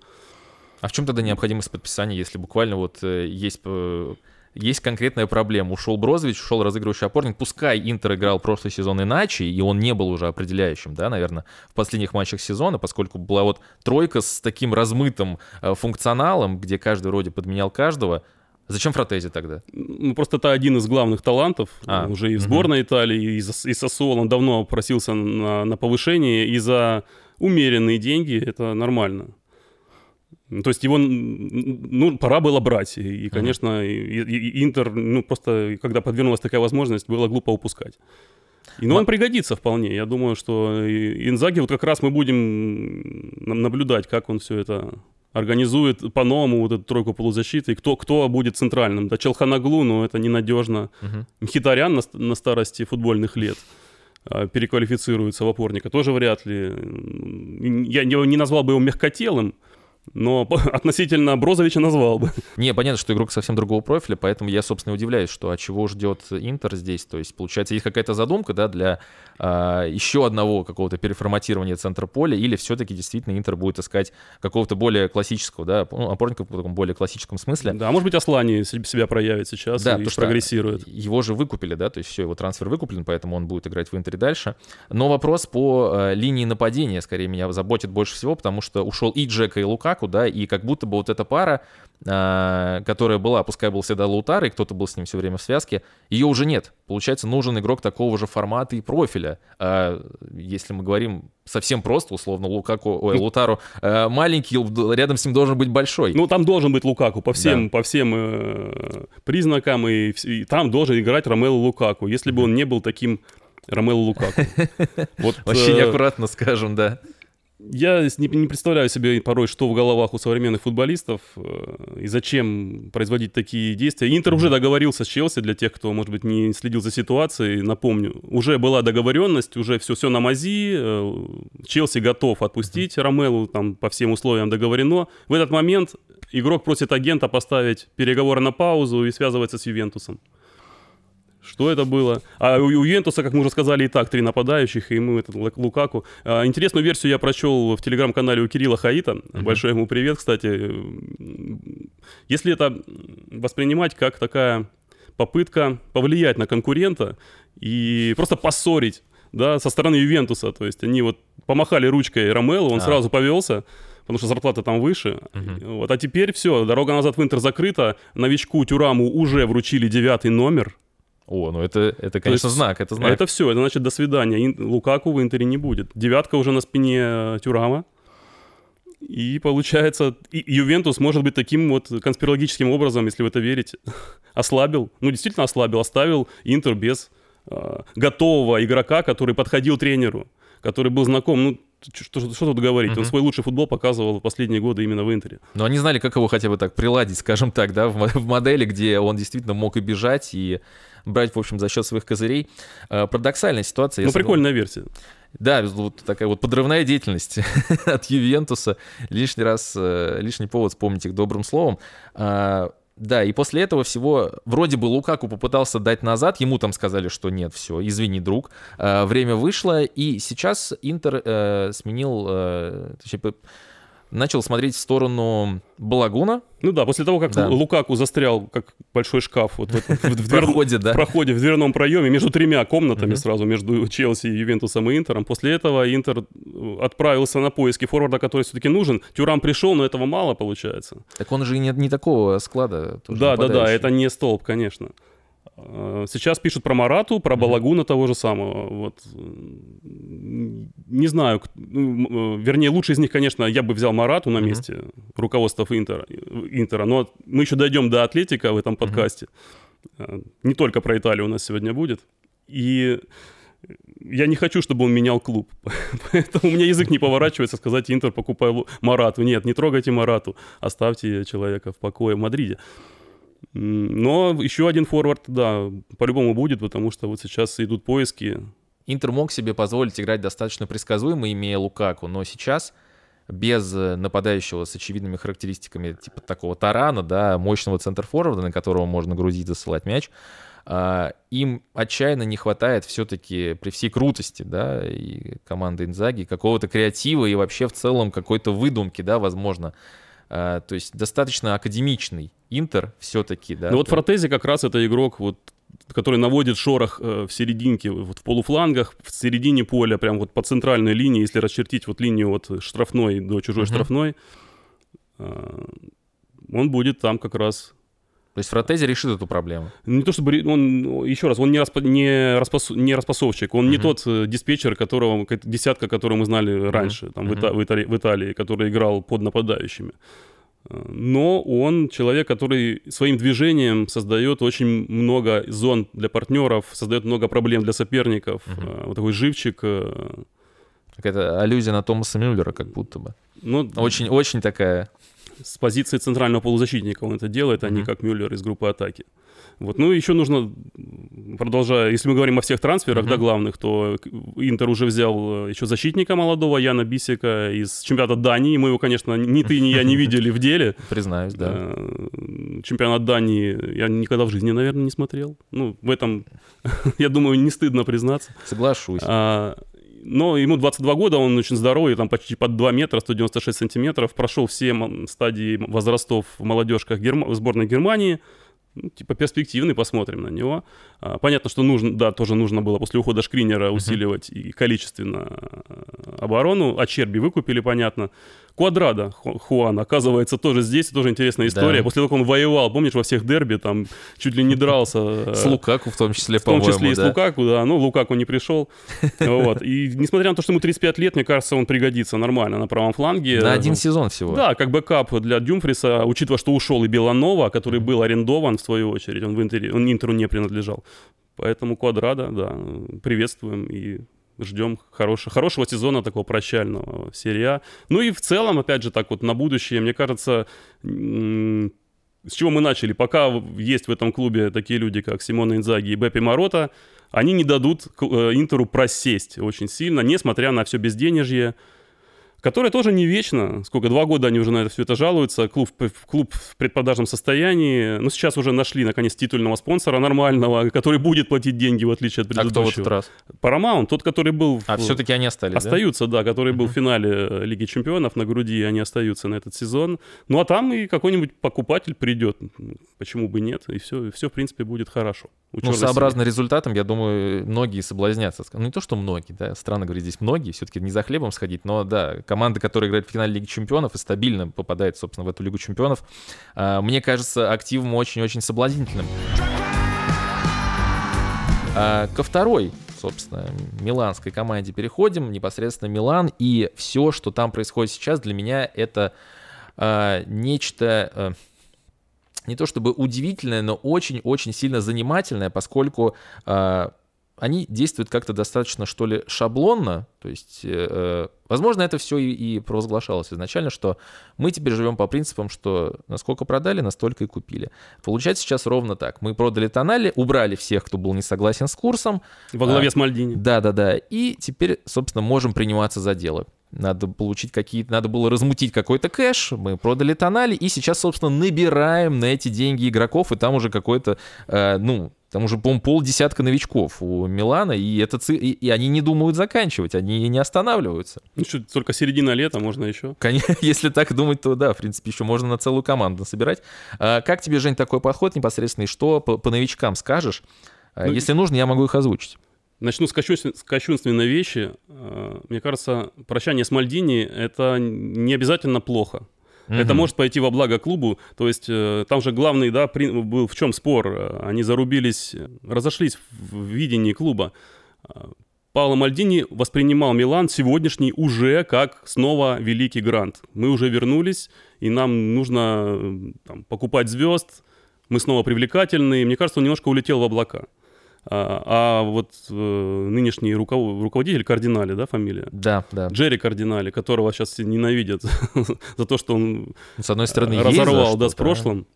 А в чем тогда необходимость подписания, если буквально вот э, есть, э, есть конкретная проблема? Ушел Брозович, ушел разыгрывающий опорник. Пускай Интер играл прошлый сезон иначе, и он не был уже определяющим, да, наверное, в последних матчах сезона, поскольку была вот тройка с таким размытым функционалом, где каждый вроде подменял каждого. Зачем Фратези тогда? Ну, просто это один из главных талантов А, уже и в сборной Италии, и, за, и Сосуол. Он давно просился на, на повышение, и за умеренные деньги это нормально. Ну, То есть его, ну, пора было брать. И, и, конечно, и, и- и Интер, ну, просто, когда подвернулась такая возможность, было глупо упускать. И, ну, Ма- он пригодится вполне. Я думаю, что Инзаги, вот как раз мы будем наблюдать, как он все это организует по-новому, вот эту тройку полузащиты, и кто, кто будет центральным. Да, Челханаглу, но это ненадежно. Мгм. Мхитарян на, на старости футбольных лет а, переквалифицируется в опорника, тоже вряд ли. Я не, не назвал бы его мягкотелым, но относительно Брозовича назвал бы. Не, понятно, что игрок совсем другого профиля, поэтому я, собственно, удивляюсь, что от чего ждет Интер здесь. То есть, получается, есть какая-то задумка, да, для а, еще одного какого-то переформатирования центра поля, или все-таки действительно Интер будет искать какого-то более классического, да, ну, опорника в таком более классическом смысле. Да, может быть, Аслани се- себя проявит сейчас Да, и прогрессирует. Его же выкупили, да, то есть все, его трансфер выкуплен, поэтому он будет играть в Интере дальше. Но вопрос по э, линии нападения, скорее, меня заботит больше всего, потому что ушел и Джека, и Лукаку, да, и как будто бы вот эта пара, э, которая была, пускай был всегда Лаутар, и кто-то был с ним все время в связке, ее уже нет. Получается, нужен игрок такого же формата и профиля. А если мы говорим совсем просто, условно, Лукаку, ой, Лутару э, маленький, рядом с ним должен быть большой. Ну, там должен быть Лукаку по всем, по всем э, признакам, и, и там должен играть Ромело Лукаку, если бы он не был таким Ромело Лукаку. Вот, Вообще э, неаккуратно скажем, да. Я не, не представляю себе порой, что в головах у современных футболистов э, и зачем производить такие действия. Интер уже договорился с Челси, для тех, кто, может быть, не следил за ситуацией, напомню. Уже была договоренность, уже все, все на мази, э, Челси готов отпустить Ромелу, там по всем условиям договорено. В этот момент игрок просит агента поставить переговоры на паузу и связывается с Ювентусом. Что это было? А у у Ювентуса, как мы уже сказали, и так три нападающих, и ему этот Лукаку. А, интересную версию я прочел в телеграм-канале у Кирилла Хаита. Большой ему привет, кстати. Если это воспринимать как такая попытка повлиять на конкурента и просто поссорить да, со стороны Ювентуса, то есть они вот помахали ручкой Ромелу, он А. сразу повелся, потому что зарплата там выше. Мгм. Вот, а теперь все, дорога назад в Интер закрыта, новичку Тюраму уже вручили девятый номер, О, ну это, это конечно, есть знак, это знак. это все, это значит до свидания. Лукаку в Интере не будет. Девятка уже на спине э, Тюрама. И получается, и Ювентус может быть таким вот конспирологическим образом, если в это верите, ослабил, ну действительно ослабил, оставил Интер без э, готового игрока, который подходил тренеру, который был знаком. Ну, ч- что, что тут говорить? Он Мгм. свой лучший футбол показывал в последние годы именно в Интере. Но они знали, как его хотя бы так приладить, скажем так, да, в, в модели, где он действительно мог и бежать, и брать, в общем, за счет своих козырей. Э, Парадоксальная ситуация. ну, прикольная версия. Да, вот такая вот подрывная деятельность от Ювентуса. Лишний раз, э, лишний повод вспомнить их добрым словом. Да, и после этого всего, вроде бы Лукаку попытался дать назад, ему там сказали, что нет, все, извини, друг, А, время вышло, и сейчас Интер э, сменил, э, точнее, начал смотреть в сторону Балагуна. Ну да, после того, как Да. Лукаку застрял, как большой шкаф вот в, этом- в- в В дверном- проходе, в да. проходе, в дверном проеме между тремя комнатами Мгм. сразу, между Челси, Ювентусом и Интером. После этого Интер э, отправился на поиски форварда, который все-таки нужен. Тюрам пришел, но этого мало получается. Так он же и не, не такого склада. да, да, да, это не столб, конечно. Э, Сейчас пишут про Марату, про. Балагуна того же самого. Вот. Не знаю, ну, э, вернее, лучший из них, конечно, я бы взял Марату на месте руководства Интера, Интера. Но мы еще дойдем до Атлетика в этом подкасте. Э, Не только про Италию у нас сегодня будет. И я не хочу, чтобы он менял клуб. Поэтому у меня язык не поворачивается сказать Интер, покупай Марату. Нет, не трогайте Марату. Оставьте человека в покое в Мадриде. Но еще один форвард, да, по-любому будет, потому что вот сейчас идут поиски. Интер мог себе позволить играть достаточно предсказуемо, имея Лукаку, но сейчас без э, нападающего с очевидными характеристиками типа такого тарана, да, мощного центр-форварда, на которого можно грузить, засылать мяч, а, им отчаянно не хватает все-таки при всей крутости, да, и команды Инзаги какого-то креатива и вообще в целом какой-то выдумки, да, возможно. А, то есть достаточно академичный Интер все-таки, да. Но вот Фратези как раз это игрок, вот, который наводит шорох э, в серединке, вот в полуфлангах, в середине поля, прям вот по центральной линии, если расчертить вот линию от штрафной до чужой Мгм. штрафной, э, он будет там как раз То есть Фратези решит эту проблему. Не то чтобы он, еще раз, он не, распа- не, распас- не распасовщик, он не Мгм. тот э, диспетчер, которого, десятка, которого мы знали раньше, там, в, Мгм. Ита- в Италии, в Италии, который играл под нападающими. Э, Но он человек, который своим движением создает очень много зон для партнеров, создает много проблем для соперников. Э, Вот такой живчик. Какая-то аллюзия на Томаса Мюллера, как будто бы. Ну, Очень, очень такая. С позиции центрального полузащитника он это делает, а не как Мюллер из группы атаки. Вот. Ну, еще нужно, продолжая, если мы говорим о всех трансферах, Мгм. да, главных, то Интер уже взял э, еще защитника молодого, Яна Бисика из чемпионата Дании. Мы его, конечно, ни ты, ни я не видели в деле. Признаюсь, да. Э, Чемпионат Дании я никогда в жизни, наверное, не смотрел. Ну, в этом, я думаю, не стыдно признаться. Соглашусь. А, но ему 22 года, он очень здоровый, там почти под 2 метра, 196 сантиметров, прошел все стадии возрастов в молодежках Герма- сборной Германии. Ну, типа перспективный, посмотрим на него. А, понятно, что нужно, да, тоже нужно было после ухода Шкринера усиливать и количественно э, оборону. А Черби выкупили, понятно. Квадрада Ху- Хуан, оказывается, тоже здесь, тоже интересная история. Да. После того, как он воевал, помнишь, во всех дерби, там чуть ли не дрался. э, С Лукаку в том числе, в том по-моему, числе и с. Лукаку, да. Ну, Лукаку не пришел. Вот. И несмотря на то, что ему 35 лет, мне кажется, он пригодится нормально на правом фланге. На один сезон всего. Да, как backup для Дюмфриса, учитывая, что ушел и Белланова, который был арендован, в свою очередь, он в Интере, он Интеру не принадлежал. Поэтому Куадрадо, да, приветствуем и ждем хорошего, хорошего сезона такого прощального в серии А. Ну и в целом, опять же, так вот на будущее, мне кажется, с чего мы начали, пока есть в этом клубе такие люди, как Симона Инзаги и Беппи Марота, они не дадут э, Интеру просесть очень сильно, несмотря на все безденежье, которое тоже не вечно. Сколько, два года они уже на это все это жалуются. Клуб, в- клуб в предпродажном состоянии. Ну, сейчас уже нашли, наконец, титульного спонсора нормального, который будет платить деньги, в отличие от А кто в предыдущего. этот раз? Paramount, тот, который был... А, в- все-таки они остались, да? Остаются, да, который был Мгм. в финале э, Лиги Чемпионов на груди, они остаются на этот сезон. Ну а там и какой-нибудь покупатель придет. Почему бы нет? И все, все в принципе, будет хорошо. Ну, «Чёрной сообразно результатам, я думаю, многие соблазнятся. Ну, не то, что многие, да, странно говорить здесь многие, все-таки не за хлебом сходить, но, да, команда, которая играет в финале Лиги Чемпионов и стабильно попадает, собственно, в эту Лигу Чемпионов, а, мне кажется, активом очень-очень соблазнительным. А, ко второй, собственно, миланской команде переходим, непосредственно Милан, и все, что там происходит сейчас, для меня это а, нечто... а, не то чтобы удивительное, но очень-очень сильно занимательное, поскольку э, они действуют как-то достаточно, что ли, шаблонно. То есть, э, возможно, это все и, и провозглашалось изначально, что мы теперь живем по принципам, что насколько продали, настолько и купили. Получается сейчас ровно так. Мы продали Тонали, убрали всех, кто был не согласен с курсом. Во главе А, с Мальдини. Да-да-да. И теперь, собственно, можем приниматься за дело. Надо получить какие-то, надо было размутить какой-то кэш, мы продали тонали, и сейчас, собственно, набираем на эти деньги игроков, и там уже какой-то, э, ну, Там уже, по-моему, полдесятка новичков у Милана, и, это, и, и они не думают заканчивать, они не останавливаются. Ну что, только середина лета, можно еще. Конечно, если так думать, то да, в принципе, еще можно на целую команду собирать. А, как тебе, Жень, такой подход непосредственный? Что по, по новичкам скажешь? А, Ну, если нужно, я могу их озвучить. Начну с, кощунствен- с кощунственной вещи. Э, Мне кажется, прощание с Мальдини — это не обязательно плохо. Это Мгм. может пойти во благо клубу. То есть э, там же главный, да, при- был в чем спор. Они зарубились, разошлись в видении клуба. Э, Паоло Мальдини воспринимал Милан сегодняшний уже как снова великий грант. Мы уже вернулись, и нам нужно э, там, покупать звезд, мы снова привлекательны. Мне кажется, он немножко улетел в облака. А, а вот э, нынешний руков- руководитель Кардинали, да, фамилия? Да, да. Джерри Кардинали, которого сейчас ненавидят за то, что он С одной стороны, за разорвал да, с прошлым.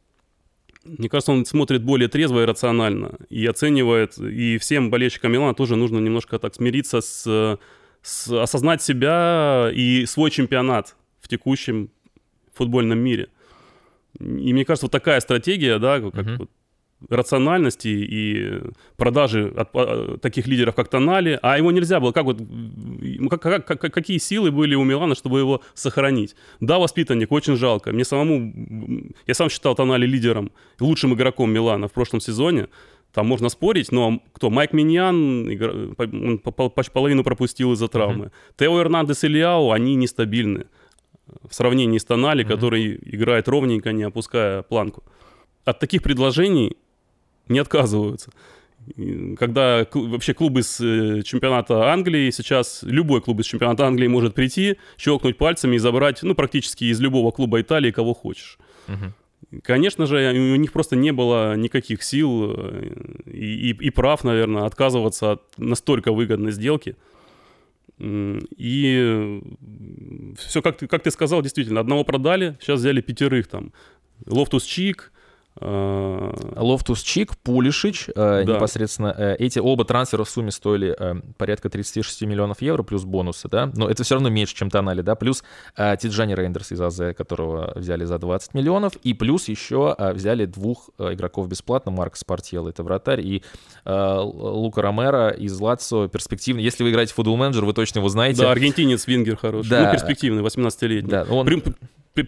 Мне кажется, он смотрит более трезво и рационально и оценивает. И всем болельщикам Милана тоже нужно немножко так смириться с, с- осознать себя и свой чемпионат в текущем футбольном мире. И мне кажется, вот такая стратегия, да, как Мгм. вот рациональности и продажи от, а, таких лидеров, как Тонали, а его нельзя было, как вот, как, как- как- какие силы были у Милана, чтобы его сохранить. Да, воспитанник, очень жалко. Мне самому, я сам считал Тонали лидером, лучшим игроком Милана в прошлом сезоне. Там можно спорить, но кто? Майк Миньян, игра- он половину пропустил из-за травмы. Тео Эрнандес и Лиао, они нестабильны в сравнении с Тонали, Мгм. который играет ровненько, не опуская планку. От таких предложений не отказываются. Когда вообще клуб из э, чемпионата Англии сейчас, любой клуб из чемпионата Англии может прийти, щелкнуть пальцами и забрать, ну, практически из любого клуба Италии кого хочешь. Мгм. Конечно же, у них просто не было никаких сил э, и, и- и прав, наверное, отказываться от настолько выгодной сделки. И все, как ты, как ты сказал, действительно, одного продали, сейчас взяли пятерых там. Лофтус-Чик, э, Лофтус-Чик, Пулишич, э, Да. непосредственно э, эти оба трансфера в сумме стоили э, порядка 36 миллионов евро плюс бонусы, да, но это все равно меньше, чем Тонали, да, плюс э, Тиджани Рейндерс из АЗ, которого взяли за 20 миллионов, и плюс еще э, взяли двух э, игроков бесплатно, Марко Спортьелло, это вратарь, и э, Лука Ромеро из Лацио, перспективный, если вы играете в Football Manager, вы точно его знаете. да, аргентинец Вингер хороший, Да. ну, перспективный, 18-летний. Да, он, При- при-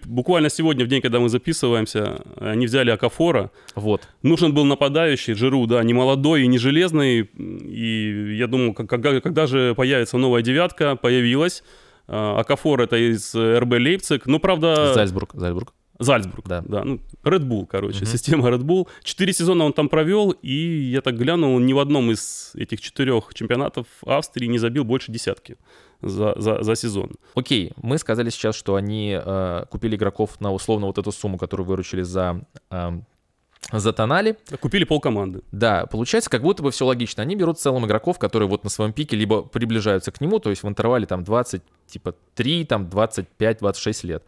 буквально сегодня, в день, когда мы записываемся, они взяли Окафора, вот, Нужен был нападающий, Жиру, да, не молодой и не железный. И я думал, когда, когда же появится новая девятка, появилась. А, Акафор это из э, РБ Лейпциг. Ну, правда... Зальцбург, Зальцбург. Зальцбург, Да. да. ну, Red Bull, короче, Мгм. система Red Bull. Четыре сезона он там провел, и я так глянул, ни в одном из этих четырех чемпионатов Австрии не забил больше десятки за, за, за сезон. Окей, мы сказали сейчас, что они э, купили игроков на условно вот эту сумму, которую выручили за, э, за Тонали. Купили полкоманды. Да, получается, как будто бы все логично. Они берут в целом игроков, которые вот на своем пике либо приближаются к нему, то есть в интервале там 20, типа 3, там 25, 26 лет.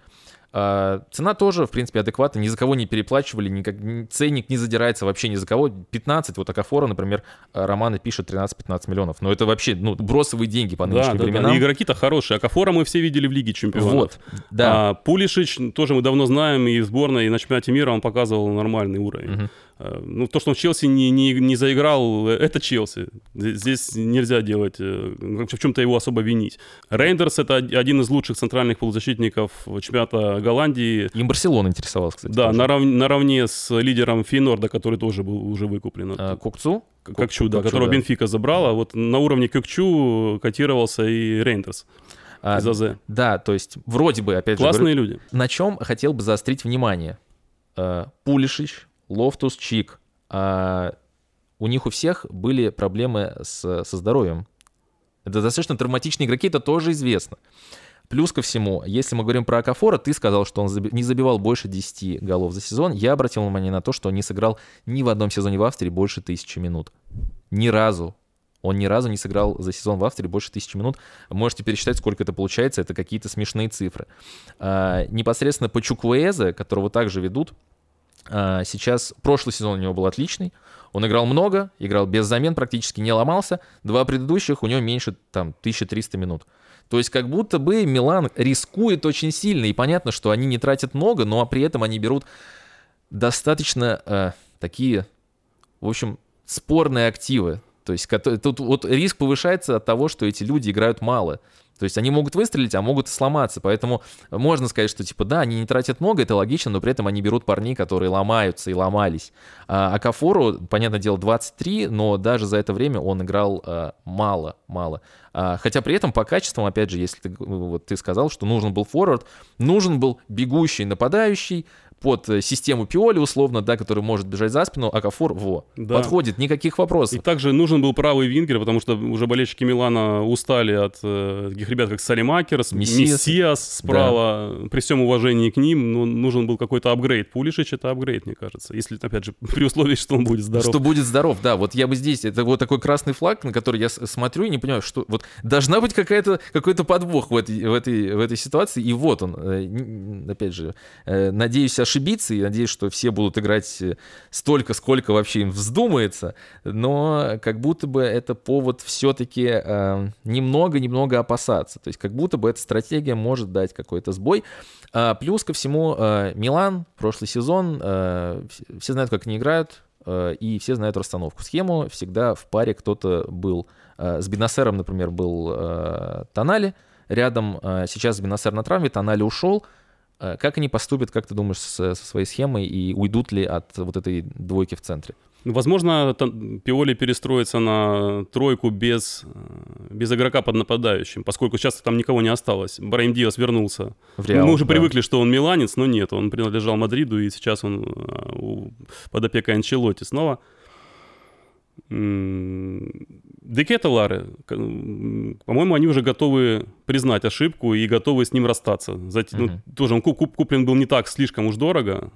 А, цена тоже, в принципе, адекватна, ни за кого не переплачивали, никак, ни- ценник не задирается вообще ни за кого. 15, вот Акафора, например, а, Романы пишет 13-15 миллионов. Но это вообще, ну, бросовые деньги по Да, нынешним да, да. временам. И игроки-то хорошие. Акафора мы все видели в Лиге Чемпионов. Вот, да. А Пулишич тоже мы давно знаем, и в сборной, и на чемпионате мира он показывал нормальный уровень. Мгм. А, Ну, то, что он в Челси не, не, не заиграл, э, это Челси. Здесь- нельзя делать, э, в чем-то его особо винить. Рейндерс — это од- один из лучших центральных полузащитников чемпионата Голландии. Им Барселона интересовалась, кстати. Да, тоже. нарав- наравне с лидером Фейнорда, который тоже был уже выкуплен. А, Кокцу? К- Кокчу, да, Кокчу, которого да. Бенфика забрала. Вот на уровне Кокчу котировался и Рейндерс А, из АЗ. да, то есть вроде бы, опять же, говорю, Классные люди. на чем хотел бы заострить внимание. Э, Пулишич, Лофтус-Чик. а, у них у всех были проблемы с, со здоровьем. Это достаточно травматичные игроки, это тоже известно. Плюс ко всему, если мы говорим про Акафора, ты сказал, что он не забивал больше 10 голов за сезон. Я обратил внимание на то, что он не сыграл ни в одном сезоне в Австрии больше тысячи минут. Ни разу. Он ни разу не сыграл за сезон в Австрии больше тысячи минут. Можете пересчитать, сколько это получается. Это какие-то смешные цифры. А, непосредственно по Чуквуэзе, которого также ведут, сейчас прошлый сезон у него был отличный. Он играл много, играл без замен, практически не ломался. Два предыдущих у него меньше там 1300 минут. То есть как будто бы Милан рискует очень сильно. И понятно, что они не тратят много, но при этом они берут достаточно э, такие, в общем, спорные активы. То есть тут вот риск повышается от того, что эти люди играют мало. То есть они могут выстрелить, а могут сломаться. Поэтому можно сказать, что типа да, они не тратят много, это логично, но при этом они берут парней, которые ломаются и ломались. А, а Кафору, понятное дело, 23, но даже за это время он играл а, мало, мало. А, хотя при этом по качествам, опять же, если ты, вот ты сказал, что нужен был форвард, нужен был бегущий нападающий, под э, систему Пиоли, условно, да, который может бежать за спину, а Кафур, во, да. подходит, никаких вопросов. И также нужен был правый вингер, потому что уже болельщики Милана устали от э, таких ребят, как Салимакерс, Мессиас, Мессиас справа, да. при всем уважении к ним, ну, нужен был какой-то апгрейд. Пулишич — это апгрейд, мне кажется, если, опять же, при условии, что он будет здоров. Что будет здоров, да, вот я бы здесь, это вот такой красный флаг, на который я смотрю и не понимаю, что вот должна быть какая-то, какой-то подвох в этой, в, этой, в этой ситуации, и вот он, э, опять же, э, надеюсь, ошибиться, и надеюсь, что все будут играть э, столько, сколько вообще им вздумается, но как будто бы это повод все-таки э, немного-немного опасаться. То есть как будто бы эта стратегия может дать какой-то сбой. А, плюс ко всему, э, Милан, прошлый сезон, э, все знают, как они играют, э, и все знают расстановку. Схему всегда в паре кто-то был. С Бинасером, например, был Тонали, рядом сейчас Бинасер на травме, Тонали ушел, как они поступят, как ты думаешь, со, со своей схемой и уйдут ли от вот этой двойки в центре? Возможно, Пиоли перестроится на тройку без, э, без игрока под нападающим, поскольку сейчас там никого не осталось. Брайм Диас вернулся. В Реал, Мы уже да. привыкли, что он миланец, но нет, он принадлежал Мадриду, и сейчас он э, под опекой Анчелоти снова. Декеталары, по-моему, они уже готовы признать ошибку и готовы с ним расстаться. Затем, угу. ну, тоже он куп куплен был не так слишком уж дорого,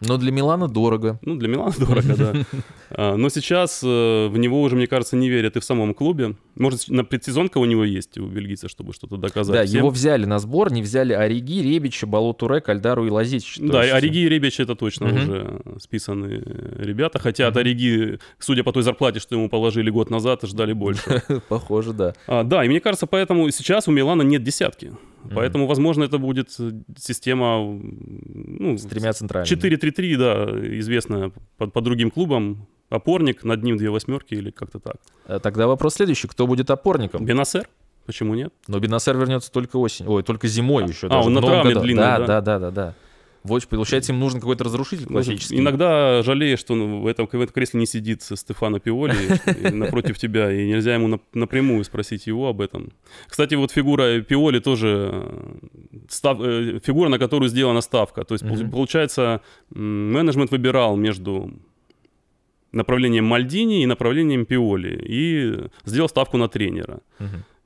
но для Милана дорого. Ну, для Милана дорого, да. А, но сейчас э, в него уже, мне кажется, не верят и в самом клубе. Может, на предсезонка у него есть, у бельгийца, чтобы что-то доказать. Да, его взяли на сбор, не взяли Ориги, Ребича, Балотуре, Кальдару и Лазич. Да, Ориги и Ребич это точно уже списанные ребята. Хотя от Ориги, судя по той зарплате, что ему положили год назад, ждали больше. Похоже, да. А, да, и мне кажется, поэтому сейчас у Милана нет десятки. Поэтому, возможно, это будет система... Ну, С тремя центральными. 4-3-3, да, известная по, по другим клубам. Опорник, над ним две восьмерки или как-то так. А тогда вопрос следующий. Кто будет опорником? Бенасер. Почему нет? Но Бенасер вернется только осень. Ой, только зимой а, еще. А, он на травме длинный, да? Да, да, да, да. Вот, получается, им нужен какой-то разрушитель классический. Иногда жалеешь, что в этом, в этом кресле не сидит Стефано Пиоли напротив тебя, и нельзя ему напрямую спросить его об этом. Кстати, вот фигура Пиоли тоже э, став, э, фигура, на которую сделана ставка. То есть, получается, менеджмент выбирал между направлением Мальдини и направлением Пиоли и сделал ставку на тренера.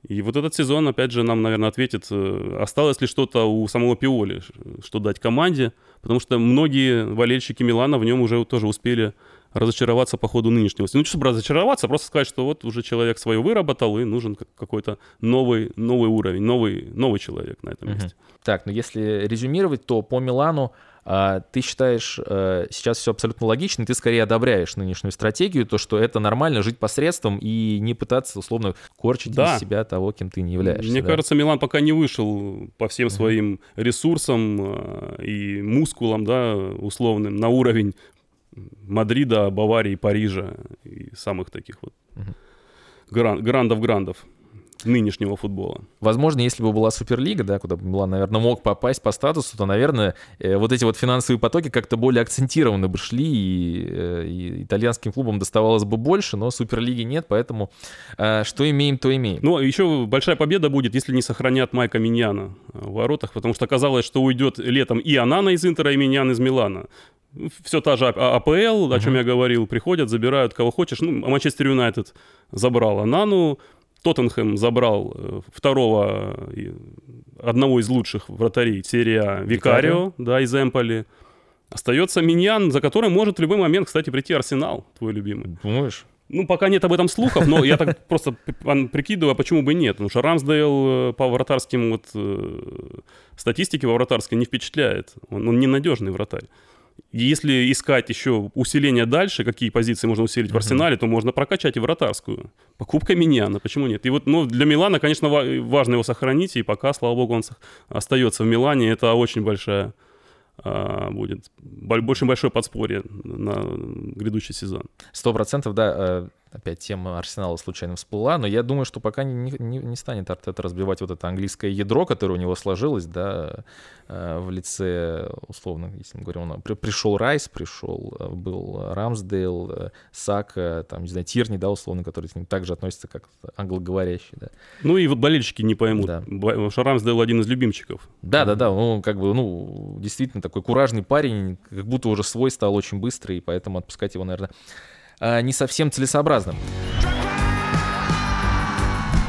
И вот этот сезон, опять же, нам, наверное, ответит, э, осталось ли что-то у самого Пиоли, что дать команде, потому что многие болельщики Милана в нем уже тоже успели разочароваться по ходу нынешнего. Ну, чтобы разочароваться, а просто сказать, что вот уже человек свое выработал, и нужен какой-то новый, новый уровень, новый, новый человек на этом месте. Так, ну если резюмировать, то по Милану а, ты считаешь э, сейчас все абсолютно логично, ты скорее одобряешь нынешнюю стратегию, то, что это нормально жить посредством и не пытаться, условно, корчить да. из себя того, кем ты не являешься. Мне да? кажется, Милан пока не вышел по всем uh-huh. своим ресурсам э, и мускулам, да, условным, на уровень Мадрида, Баварии, Парижа и самых таких вот гран- грандов-грандов нынешнего футбола. Возможно, если бы была Суперлига, да, куда бы Милан, наверное, мог попасть по статусу, то, наверное, э, вот эти вот финансовые потоки как-то более акцентированно бы шли, и, э, и итальянским клубам доставалось бы больше, но Суперлиги нет, поэтому э, что имеем, то имеем. Ну, еще большая победа будет, если не сохранят Майка Миньяна в воротах, потому что оказалось, что уйдет летом и Анана из Интера, и Миньян из Милана все та же АПЛ, uh-huh. о чем я говорил, приходят, забирают кого хочешь. Ну, Манчестер Юнайтед забрал Анану, Тоттенхэм забрал э, второго, одного из лучших вратарей серии А, Викарио, да, из Эмполи. Остается Миньян, за которым может в любой момент, кстати, прийти Арсенал, твой любимый. Думаешь? Ну, пока нет об этом слухов, но я так просто прикидываю, а почему бы нет. Потому что Рамсдейл э, по вратарским вот э, статистике во вратарской не впечатляет. Он, он ненадежный вратарь. Если искать еще усиление дальше, какие позиции можно усилить uh-huh. в арсенале, то можно прокачать и вратарскую. Покупка Миньяна, почему нет? И вот ну, для Милана, конечно, важно его сохранить, и пока, слава богу, он остается в Милане. Это очень большая а, будет больше большое подспорье на грядущий сезон. Сто процентов, да. Э, опять тема Арсенала случайно всплыла, но я думаю, что пока не, не, не станет Артета разбивать вот это английское ядро, которое у него сложилось, да, э, в лице, условно, если мы говорим, он, при, пришел Райс, пришел, э, был Рамсдейл, Сака, там, не знаю, Тирни, да, условно, который к ним также относится как англоговорящий, да. Ну и вот болельщики не поймут, да. потому что Рамсдейл один из любимчиков. Да, да, да, ну, как бы, ну, действительно такой куражный парень, как будто уже свой стал очень быстрый, и поэтому отпускать его, наверное, не совсем целесообразным.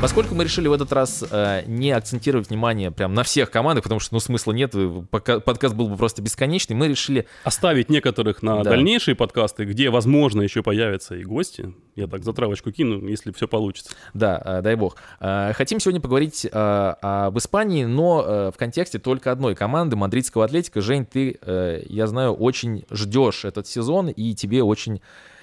Поскольку мы решили в этот раз э, не акцентировать внимание прям на всех командах, потому что ну смысла нет, пока, подкаст был бы просто бесконечный, мы решили... Оставить некоторых на да. дальнейшие подкасты, где, возможно, еще появятся и гости. Я так затравочку кину, если все получится. Да, э, дай бог. Э, хотим сегодня поговорить э, об Испании, но э, в контексте только одной команды, мадридского атлетика. Жень, ты, э, я знаю, очень ждешь этот сезон, и тебе очень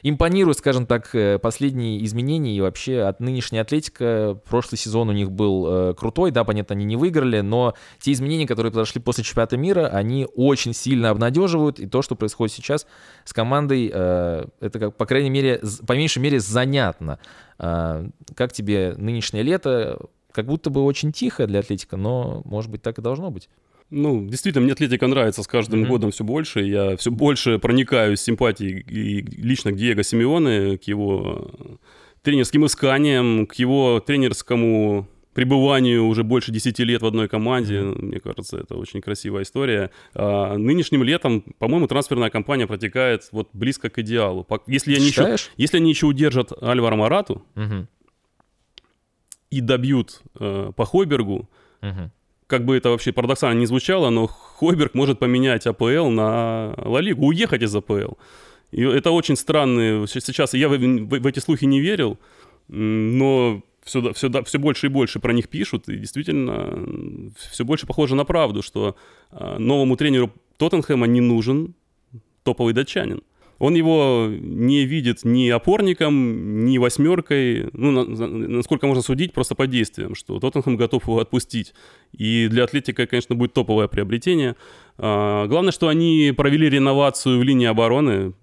импонирует, скажем так, э, последние изменения и вообще от нынешней Атлетика. Прошлый сезон у них был э, крутой, да, понятно, они не выиграли, но те изменения, которые произошли после чемпионата мира, они очень сильно обнадеживают, и то, что происходит сейчас с командой, э, это, как, по крайней мере, по меньшей мере, занятно. Как тебе нынешнее лето? Как будто бы очень тихо для Атлетика, но, может быть, так и должно быть. Ну, действительно, мне атлетика нравится с каждым mm-hmm. годом все больше. Я все больше проникаюсь симпатией и лично к Диего Симеоне, к его тренерским исканиям, к его тренерскому пребыванию уже больше 10 лет в одной команде. Мне кажется, это очень красивая история. А, нынешним летом, по-моему, трансферная кампания протекает вот близко к идеалу. Если, они еще, если они еще удержат Альвара Марату mm-hmm. и добьют э, по Хойбергу, mm-hmm как бы это вообще парадоксально не звучало, но Хойберг может поменять АПЛ на Ла Лигу, уехать из АПЛ. И это очень странно. Сейчас я в, в, в эти слухи не верил, но все, все, все больше и больше про них пишут, и действительно все больше похоже на правду, что а, новому тренеру Тоттенхэма не нужен топовый датчанин он его не видит ни опорником, ни восьмеркой, ну, на, насколько можно судить, просто по действиям, что Тоттенхэм готов его отпустить. И для Атлетика, конечно, будет топовое приобретение. А, главное, что они провели реновацию в линии обороны,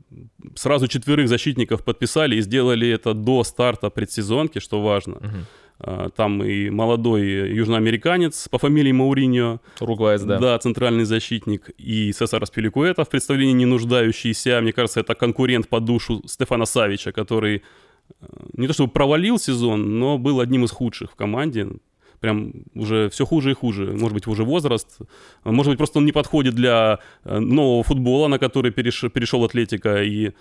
сразу четверых защитников подписали и сделали это до старта предсезонки, что важно. Угу. А, там и молодой южноамериканец по фамилии Мауриньо. Уругвайец, да. Да, центральный защитник. И Сесар Спиликуэта в представлении не нуждающийся. Мне кажется, это конкурент по душу Стефана Савича, который э, не то чтобы провалил сезон, но был одним из худших в команде. Прям уже все хуже и хуже. Может быть, уже возраст. Может быть, просто он не подходит для э, нового футбола, на который переш... перешел Атлетика. И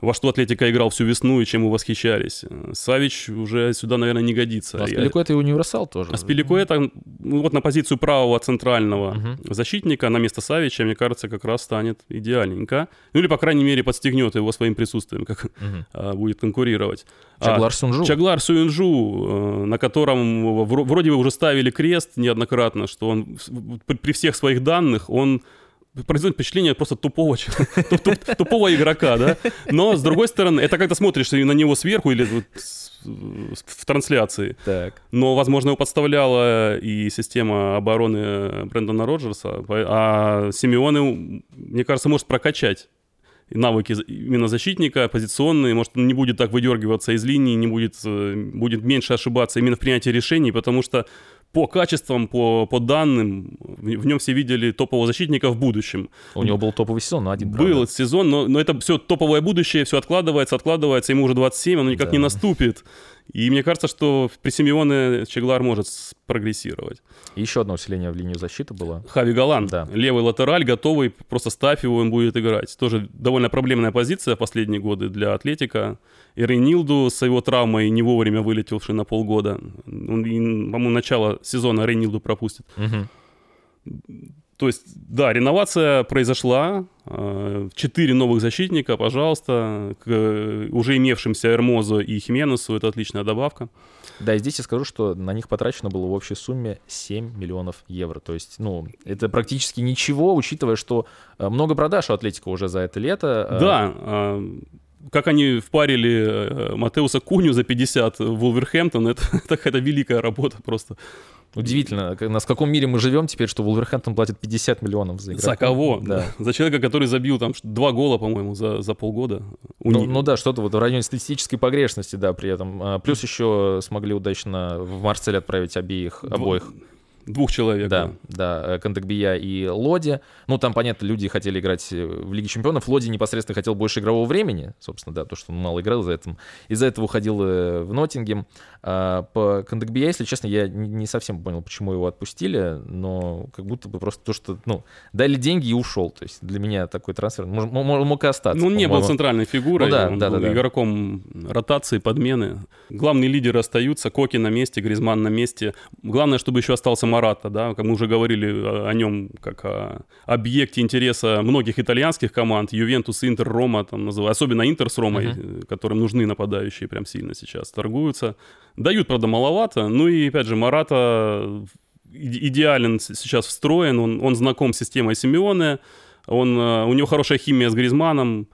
во что Атлетика играл всю весну и чем мы восхищались. Савич уже сюда, наверное, не годится. А Спилико это и универсал тоже. А Спилико это ну, вот на позицию правого центрального угу. защитника на место Савича, мне кажется, как раз станет идеальненько. Ну или, по крайней мере, подстегнет его своим присутствием, как угу. а, будет конкурировать. Чаглар Сунжу. А, Чаглар Суинжу, э, на котором вроде бы уже ставили крест неоднократно, что он при всех своих данных, он производит впечатление просто тупого, тупого игрока, да. Но, с другой стороны, это как-то смотришь на него сверху или в трансляции. Так. Но, возможно, его подставляла и система обороны Брэндона Роджерса, а Симеоне, мне кажется, может прокачать навыки именно защитника, позиционные, может, он не будет так выдергиваться из линии, не будет, э, будет меньше ошибаться именно в принятии решений, потому что по качествам, по, по данным, в нем все видели топового защитника в будущем. У него был топовый сезон, но один, Был правда. сезон, но, но это все топовое будущее, все откладывается, откладывается, ему уже 27, оно никак да. не наступит. И мне кажется, что при Симеоне Чеглар может прогрессировать. И еще одно усиление в линию защиты было. Хави Галан, да. левый латераль, готовый, просто ставь его, он будет играть. Тоже довольно проблемная позиция в последние годы для Атлетика. И Рейнилду с его травмой не вовремя вылетевший на полгода. Он, по-моему, начало сезона Рейнилду пропустит. Угу. То есть, да, реновация произошла. Э, четыре новых защитника, пожалуйста, к уже имевшимся Эрмозу и Хименесу. Это отличная добавка. Да, и здесь я скажу, что на них потрачено было в общей сумме 7 миллионов евро. То есть, ну, это практически ничего, учитывая, что э, много продаж у Атлетика уже за это лето. Э, да, как они впарили Матеуса Куню за 50 в Вулверхэмптон, это, какая-то великая работа просто. Удивительно, к- на каком мире мы живем теперь, что Вулверхэмптон платит 50 миллионов за игрока. За кого? Да. За человека, который забил там два гола, по-моему, за, за полгода. У Ну, них- ну да, что-то вот в районе статистической погрешности, да, при этом. А, Плюс еще смогли удачно в Марсель отправить обеих, обоих. Двух человек, Да, да. да, э, Кандакбия и Лоди. Ну, там, понятно, люди хотели играть э, в Лиге Чемпионов. Лоди непосредственно хотел больше игрового времени, собственно, да, то, что он мало играл из-за этого. Из-за этого уходил э, в Ноттингем. А по Кандакбия, если честно, я не совсем понял, почему его отпустили, но как будто бы просто то, что, ну, дали деньги и ушел. То есть для меня такой трансфер мож- мо- мо- мог и остаться. Ну, он не был центральной фигурой, Ну да, он да, был да, да. игроком ротации, подмены. Главные лидеры остаются, Коки на месте, Гризман на месте. Главное, чтобы еще остался Марата, да, как мы уже говорили о, о нем, как о объекте интереса многих итальянских команд, Ювентус, Интер, Рома, там называют, особенно Интер с Ромой, э, которым нужны нападающие прям сильно сейчас, торгуются. Дают, правда, маловато, ну и, опять же, Марата иде- идеален сейчас встроен, он, он знаком с системой Симеоне, он, э, у него хорошая химия с Гризманом.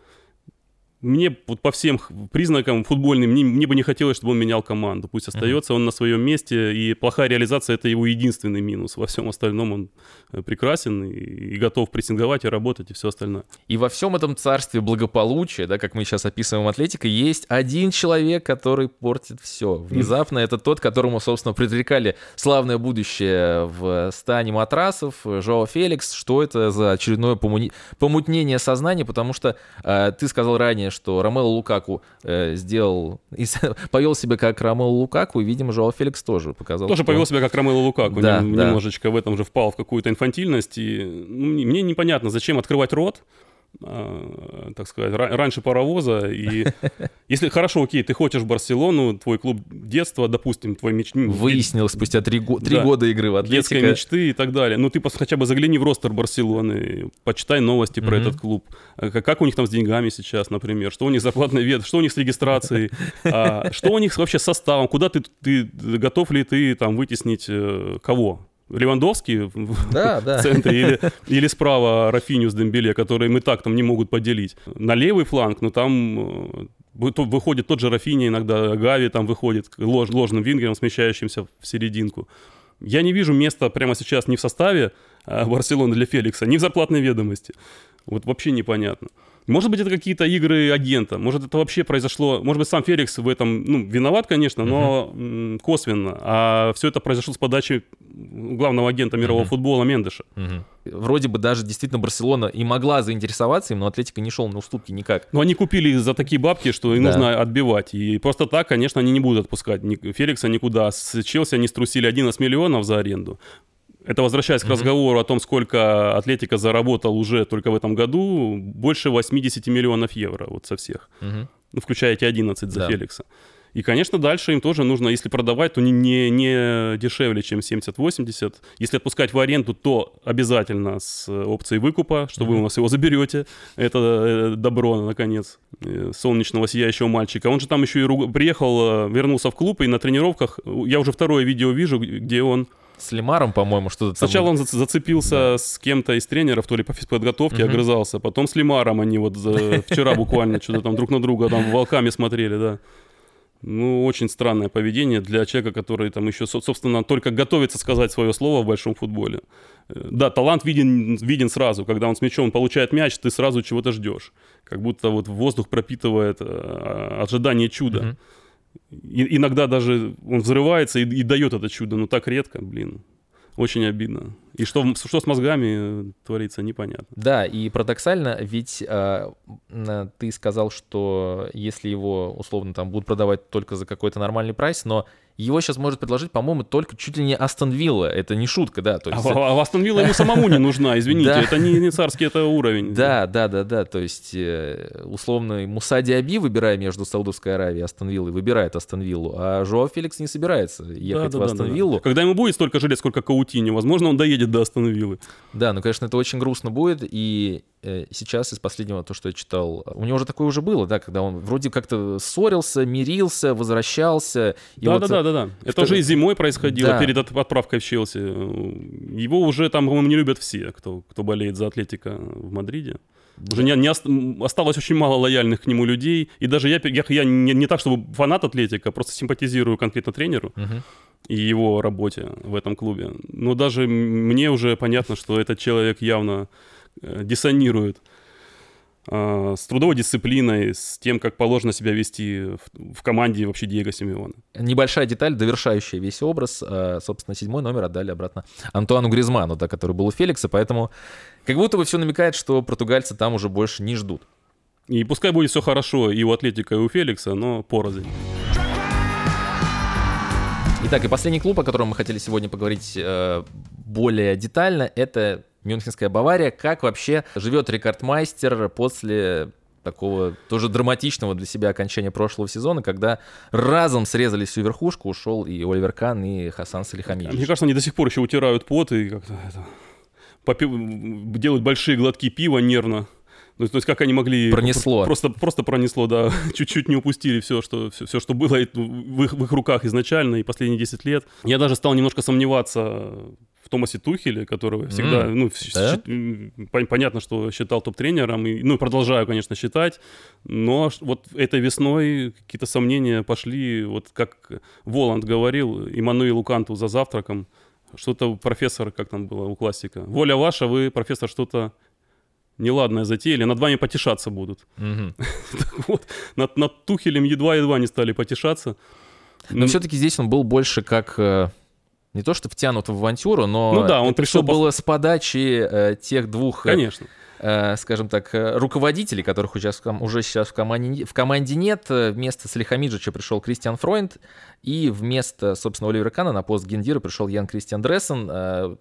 Мне вот по всем признакам футбольным, мне, мне бы не хотелось, чтобы он менял команду. Пусть остается он на своем месте, и плохая реализация — это его единственный минус. Во всем остальном он э, прекрасен и, и готов прессинговать и работать, и все остальное. И во всем этом царстве благополучия, да, как мы сейчас описываем Атлетика, есть один человек, который портит все. Внезапно это тот, которому, собственно, предрекали славное будущее в стане матрасов, Жоо Феликс. Что это за очередное помутнение сознания? Потому что э, ты сказал ранее, что Ромело Лукаку э, сделал, из- повел себя как Ромело Лукаку, и, видимо, Жоо Феликс тоже показал. Тоже что- повел себя как Ромело Лукаку, Да, нем- да. немножечко в этом же впал в какую-то инфантильность. И ну, мне непонятно, зачем открывать рот, так сказать, ра- раньше паровоза. И если хорошо, окей, ты хочешь в Барселону, твой клуб детства, допустим, твой меч... ну, Выяснилось спустя три, го- три Да. года игры в детской Атлетико. мечты и так далее. Ну, ты хотя бы загляни в ростер Барселоны, почитай новости про этот клуб. А Как, у них там с деньгами сейчас, например, что у них с зарплатной вет, что у них с регистрацией, а, что у них вообще с составом, куда ты, ты готов ли ты там вытеснить э, кого? Левандовский в- в Да, да. центре или, или справа Рафиню с Дембеле, которые мы так там не могут поделить. На левый фланг, ну там э, выходит тот же Рафиня, иногда Гави там выходит лож- ложным вингером, смещающимся в серединку. Я не вижу места прямо сейчас ни в составе а, Барселоны для Феликса, ни в зарплатной ведомости. Вот вообще непонятно. Может быть, это какие-то игры агента, может, это вообще произошло, может быть, сам Феликс в этом, ну, виноват, конечно, но м, косвенно, а все это произошло с подачи главного агента мирового Мгм. футбола Мендеша. Мгм. Вроде бы даже действительно Барселона и могла заинтересоваться им, но Атлетика не шел на уступки никак. Но они купили за такие бабки, что им Да. нужно отбивать. И просто так, конечно, они не будут отпускать Феликса никуда. С Челси они струсили 11 миллионов за аренду. Это возвращаясь к разговору о том, сколько Атлетика заработал уже только в этом году, больше 80 миллионов евро вот со всех. Ну, включая эти 11 за Да. Феликса. И, конечно, дальше им тоже нужно, если продавать, то не, не, не дешевле, чем 70-80. Если отпускать в аренду, то обязательно с опцией выкупа, что вы Мгм. у нас его заберете. Это э, добро, наконец, э, солнечного сияющего мальчика. Он же там еще и руг- приехал, э, вернулся в клуб, и на тренировках, я уже второе видео вижу, где он... С Лемаром, по-моему, что-то там. Сначала он зац- зацепился с кем-то из тренеров, то ли по физподготовке, Мгм. огрызался. Потом с Лимаром они вот за- вчера буквально что-то там друг на друга там волками смотрели, да. Ну, очень странное поведение для человека, который там еще, со- собственно, только готовится сказать свое слово в большом футболе. Э, Да, талант виден, виден сразу. Когда он с мячом получает мяч, ты сразу чего-то ждешь. Как будто вот воздух пропитывает э, ожидание чуда. Мгм. И- иногда даже он взрывается и, и дает это чудо, но так редко, блин. Очень обидно. И что, что с мозгами э, творится, непонятно. Да, и парадоксально, ведь а, м, ты сказал, что если его условно там будут продавать только за какой-то нормальный прайс, но его сейчас может предложить, по-моему, только чуть ли не Астон Вилла. Это не шутка, да. То А, есть, а в Астон Вилла ему самому не нужна, извините. Это не, не царский это уровень. Да, да, да, да. То есть, э, условно, Муса Диаби, выбирая между Саудовской Аравией и Астон Виллой, выбирает Астон Виллу, а Жоа Феликс не собирается ехать в Астон. Виллу. Когда ему будет столько же лет, сколько Каутини, возможно, он доедет до Астон Виллы. Да, ну, конечно, это очень грустно будет, и э, сейчас из последнего, то, что я читал, у него уже такое уже было, да, когда он вроде как-то ссорился, мирился, возвращался. и Да, вот, да, да, да, да. Это втор- уже и зимой происходило, Да. перед от- отправкой в Челси. Его уже там, по-моему, не любят все, кто, кто болеет за Атлетика в Мадриде. Уже не, не осталось очень мало лояльных к нему людей. И даже я, я, я не, не так, чтобы фанат Атлетика, просто симпатизирую конкретно тренеру. Мгм. И его работе в этом клубе. Но даже мне уже понятно, что этот человек явно э, диссонирует э, с трудовой дисциплиной, с тем, как положено себя вести в, команде вообще Диего Симеона. Небольшая деталь, довершающая весь образ. Э, собственно, седьмой номер отдали обратно Антуану Гризману, да, который был у Феликса, поэтому как будто бы все намекает, что португальцы там уже больше не ждут. И пускай будет все хорошо и у Атлетика, и у Феликса, но порознь. Итак, и последний клуб, о котором мы хотели сегодня поговорить э, более детально, это Мюнхенская Бавария. Как вообще живет рекордмайстер после такого тоже драматичного для себя окончания прошлого сезона, когда разом срезали всю верхушку, ушел и Оливер Кан, и Хасан Салихамидович. Мне кажется, они до сих пор еще утирают пот и как-то это, попи... делают большие глотки пива нервно. Ну, то есть как они могли... Пронесло. Просто, просто пронесло, да. Чуть-чуть не упустили все, что, все, все, что было в их, в их руках изначально и последние 10 лет. Я даже стал немножко сомневаться в Томасе Тухеле, которого всегда, mm, ну, да? понятно, что считал топ-тренером, и, ну, продолжаю, конечно, считать, но вот этой весной какие-то сомнения пошли, вот как Воланд говорил, Иммануилу Канту за завтраком, что-то профессор, как там было у классика, воля ваша, вы, профессор, что-то неладная затея, или над вами потешаться будут. так вот, над, над Тухелем едва-едва не стали потешаться. Но все-таки здесь он был больше как э, не то что втянут в авантюру, но ну да, он пришел было с подачи э, тех двух, э, конечно, э, скажем так, э, руководителей, которых уже, уже сейчас в команде, в команде нет. Вместо Салихамиджича пришел Кристиан Фройнд, и вместо, собственно, Оливера Кана на пост Гендира пришел Ян Кристиан Дрессен. Э,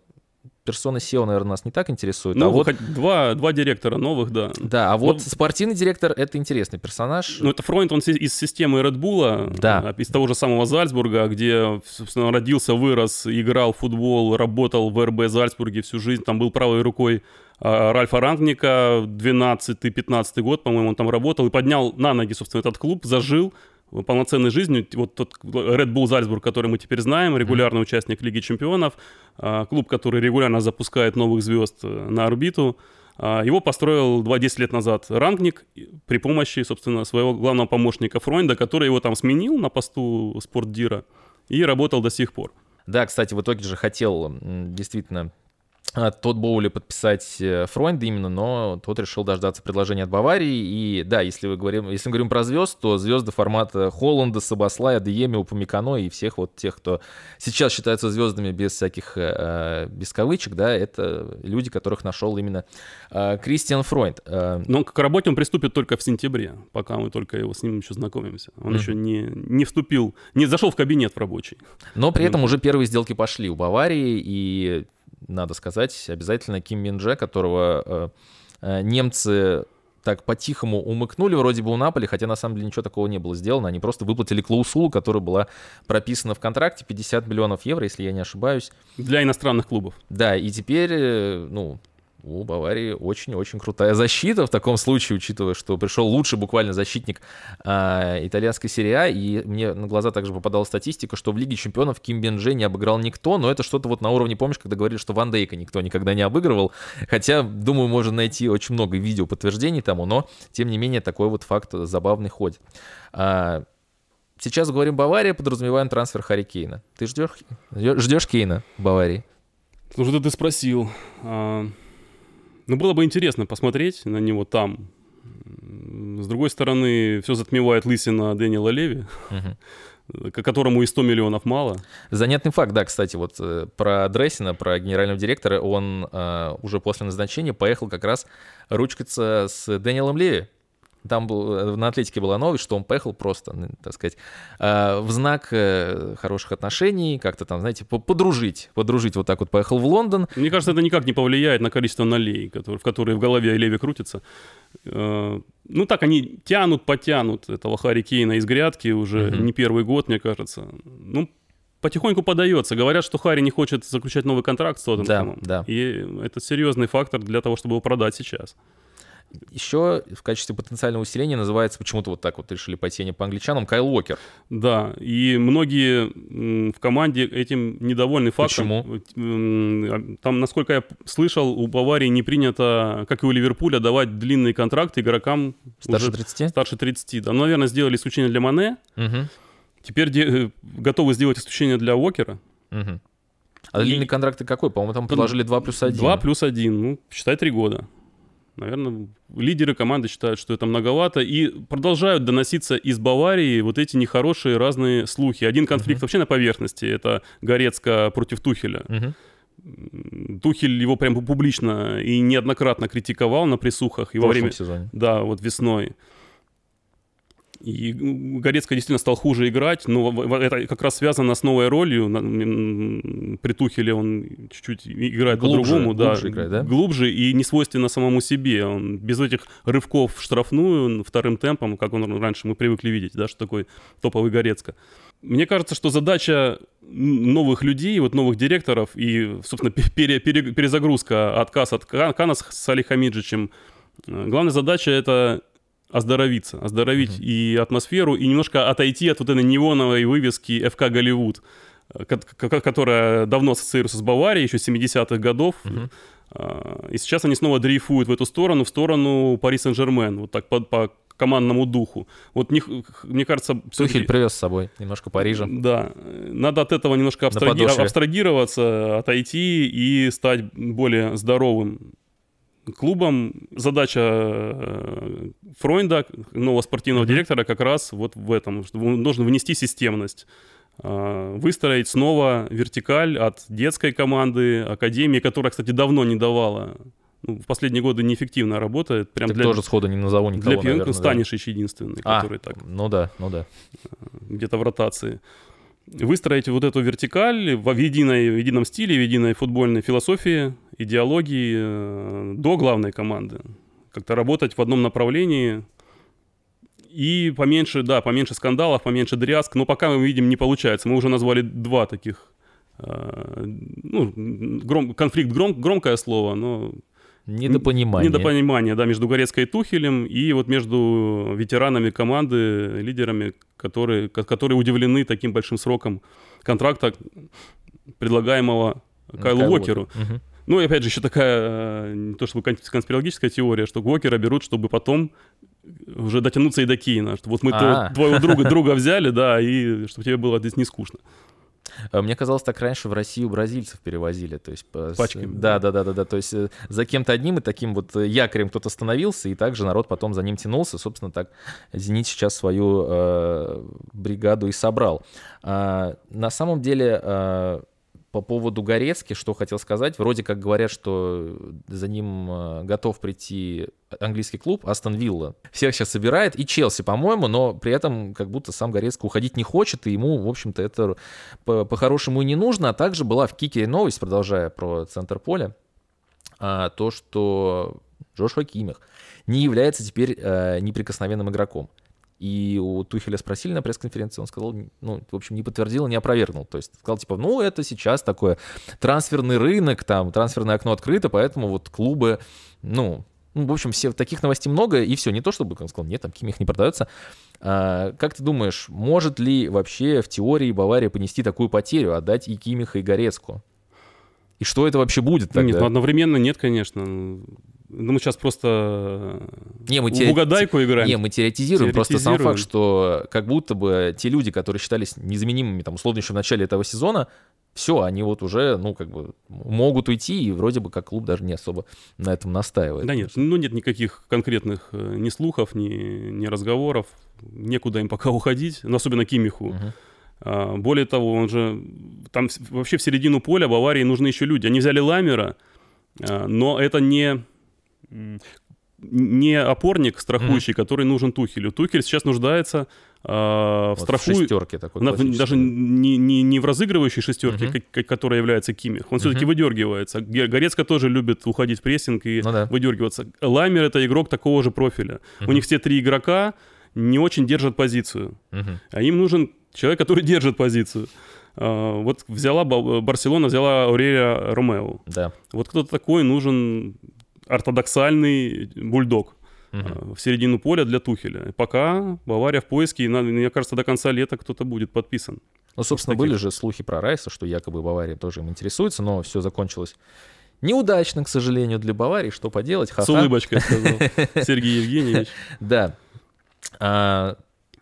персона SEO, наверное, нас не так интересует. Ну, а вот... два, два директора новых, да. Да, а вот Но... спортивный директор — это интересный персонаж. Ну, это Фройнд, он из системы Red Bull, да. А, из того же самого Зальцбурга, где, собственно, родился, вырос, играл в футбол, работал в РБ Зальцбурге всю жизнь, там был правой рукой а, Ральфа Рангника, 12-15 год, по-моему, он там работал и поднял на ноги, собственно, этот клуб, зажил, полноценной жизнью. Вот тот Red Bull Зальцбург, который мы теперь знаем, регулярный mm-hmm. участник Лиги Чемпионов, а, клуб, который регулярно запускает новых звезд э, на орбиту. А, его построил 20 лет назад Рангник при помощи, собственно, своего главного помощника Фройнда, который его там сменил на посту спортдира и работал до сих пор. Да, кстати, в итоге же хотел действительно тот Боули подписать э, Фройнда именно, но тот решил дождаться предложения от Баварии. И да, если, вы говорим, если мы говорим про звезд, то звезды формата Холланда, Сабаслая, Дееми, Упамикано и всех вот тех, кто сейчас считаются звездами без всяких, э, без кавычек, да, это люди, которых нашел именно э, Кристиан Фройнд. Но к работе он приступит только в сентябре, пока мы только его с ним еще знакомимся. Он mm-hmm. еще не, не вступил, не зашел в кабинет в рабочий. Но при этом уже первые сделки пошли у Баварии, и надо сказать, обязательно Ким Минже, которого э, э, немцы так по-тихому умыкнули вроде бы у Наполи, хотя на самом деле ничего такого не было сделано. Они просто выплатили клаусулу, которая была прописана в контракте, 50 миллионов евро, если я не ошибаюсь. Для иностранных клубов. Да, и теперь, э, ну, у Баварии очень-очень крутая защита в таком случае, учитывая, что пришел лучший буквально защитник э, итальянской серии А, и мне на глаза также попадала статистика, что в Лиге чемпионов Ким Бенже не обыграл никто, но это что-то вот на уровне, помнишь, когда говорили, что Ван Дейка никто никогда не обыгрывал, хотя, думаю, можно найти очень много видео подтверждений тому, но, тем не менее, такой вот факт забавный ходит. А, сейчас говорим Бавария, подразумеваем трансфер Харри Кейна. Ты ждешь, ждешь Кейна в Баварии? Слушай, ты спросил. А, ну, было бы интересно посмотреть на него там. С другой стороны, все затмевает лысина Дэниела Леви, угу. которому и 100 миллионов мало. Занятный факт, да, кстати, вот э, про Дрессина, про генерального директора, он э, уже после назначения поехал как раз ручкаться с Дэниелом Леви. Там был, э, на Атлетике была новость, что он поехал просто, так сказать, э, в знак э, хороших отношений, как-то там, знаете, подружить, подружить вот так вот поехал в Лондон. Мне кажется, это никак не повлияет на количество налей, в которые в голове Леви крутятся. Ну так, они тянут, потянут этого Харри Кейна из грядки уже mm-hmm. не первый год, мне кажется. Ну, потихоньку подается. Говорят, что Харри не хочет заключать новый контракт с Тоттенхэмом. Да, да. И это серьезный фактор для того, чтобы его продать сейчас. Еще в качестве потенциального усиления называется почему-то вот так вот решили пойти не по англичанам Кайл Уокер. Да, и многие в команде этим недовольны фактом. Почему? Там, насколько я слышал, у Баварии не принято, как и у Ливерпуля, давать длинный контракт игрокам старше 30. Старше 30, да. Наверное, сделали исключение для Мане. Угу Теперь де- готовы сделать исключение для Уокера. Мгм. А И- длинный контракт какой? По-моему, там предложили 2 плюс 1. 2 плюс 1, ну, считай, 3 года. Наверное, лидеры команды считают, что это многовато, и продолжают доноситься из Баварии вот эти нехорошие разные слухи. Один конфликт вообще на поверхности, это Горецко против Тухеля. М, Тухель его прям публично и неоднократно критиковал на присухах и В во время... сезоне. Да, вот весной. И м, Горецко действительно стал хуже играть, но это как раз связано с новой ролью. При Тухеле он чуть-чуть играет по-другому, да, глубже играет, да? глубже и не свойственно самому себе. Он без этих рывков в штрафную вторым темпом, как он раньше мы привыкли видеть, да, что такой топовый Горецко. Мне кажется, что задача новых людей, вот новых директоров и, собственно, пере- пере- перезагрузка, отказ от Ка- Кана с Хамиджичем, э, главная задача это оздоровиться, оздоровить и атмосферу, и немножко отойти от вот этой неоновой вывески ФК Голливуд, э, ко- ко- которая давно ассоциируется с Баварией, еще 70-х годов. А, И сейчас они снова дрейфуют в эту сторону, в сторону Пари Сен-Жермен, вот так по, по командному духу. Вот не мне кажется... Тухель привез с собой немножко Парижа. да, э, надо от этого немножко абстраги- абстрагироваться, отойти и стать более здоровым клубом. Задача э, Фройнда, нового спортивного директора, как раз вот в этом. что Он должен внести системность. э, Выстроить снова вертикаль от детской команды, академии, которая, кстати, давно не давала. ну, в последние годы неэффективно работает. Прям Так для, тоже сходу не назову никого, для пионеров наверное, да. Единственный, А, который так ну да, ну да. где-то в ротации. Выстроить вот эту вертикаль в единой, в едином стиле, в единой футбольной философии, идеологии э, до главной команды. Как-то работать в одном направлении и поменьше, да, поменьше скандалов, поменьше дрязг. Но пока мы видим, не получается. Мы уже назвали два таких э, ну, гром- конфликт гром- громкое слово, но Недопонимание. Недопонимание, да, между Горецкой и Тухелем и вот между ветеранами команды, лидерами, которые, ко- которые удивлены таким большим сроком контракта, предлагаемого Кайлу Кайл Уокеру. Уокер. Мгм. Ну и опять же еще такая, э, не то чтобы кон- конспирологическая теория, что Уокера берут, чтобы потом уже дотянуться и до Кейна, что вот мы А. тво- твоего друга, друга взяли, да, и чтобы тебе было здесь не скучно. А Мне казалось, так раньше в Россию бразильцев перевозили, то есть Пачками, Да, да, да, да, да. То есть э, за кем-то одним и таким вот якорем кто-то становился, и также народ потом за ним тянулся. Собственно, так Зенит сейчас свою э, бригаду и собрал. А, на самом деле э, по поводу Горецки, что хотел сказать, вроде как говорят, что за ним э, готов прийти английский клуб Астон Вилла. Всех сейчас собирает, и Челси, по-моему, но при этом как будто сам Горецко уходить не хочет, и ему, в общем-то, это по- по-хорошему и не нужно. А также была в Кикере новость, продолжая про центр поля, а, то, что Джошуа Кимих не является теперь э, неприкосновенным игроком. И у Тухеля спросили на пресс-конференции, он сказал, ну, в общем, не подтвердил, не опровергнул. То есть сказал, типа, ну, это сейчас такое трансферный рынок, там, трансферное окно открыто, поэтому вот клубы, ну, ну, в общем, все таких новостей много, и все. Не то, чтобы он сказал, нет, там Кимих не продается. А, как ты думаешь, может ли вообще в теории Бавария понести такую потерю, отдать и Кимиха, и Горецку? И что это вообще будет тогда? Нет, ну, одновременно нет, конечно. Ну, мы сейчас просто Не, мы в угадайку играем. Не, мы теоретизируем. Просто сам факт, что как будто бы те люди, которые считались незаменимыми, там, условно, еще в начале этого сезона, все, они вот уже, ну, как бы, могут уйти, и вроде бы как клуб даже не особо на этом настаивает. Да нет, ну нет никаких конкретных э, ни слухов, ни, ни разговоров. Некуда им пока уходить, ну, особенно Кимиху. Мгм. А, более того, он же там вообще в середину поля Баварии нужны еще люди. Они взяли Ламера, а, но это не не опорник страхующий, который нужен Тухелю. Тухель сейчас нуждается а, в Вот страху... шестерке такой на- даже не, не, не в разыгрывающей шестерке, как- как- которая является Кимих. Он все-таки Мгм. выдергивается. Горецко тоже любит уходить в прессинг и Ну да. выдергиваться. Ламер это игрок такого же профиля. У Мгм. них все три игрока не очень держат позицию. Мгм. А им нужен человек, который держит позицию. А, Вот взяла Ба- Барселона, взяла Аурелия Ромео. Да. Вот кто-то такой нужен ортодоксальный бульдог а, в середину поля для Тухеля. Пока Бавария в поиске, и, мне кажется, до конца лета кто-то будет подписан. Ну, собственно, таких. были же слухи про Райса, что якобы Бавария тоже им интересуется, но все закончилось неудачно, к сожалению, для Баварии. Что поделать? С Ха-ха. улыбочкой сказал Сергей Евгеньевич. Да.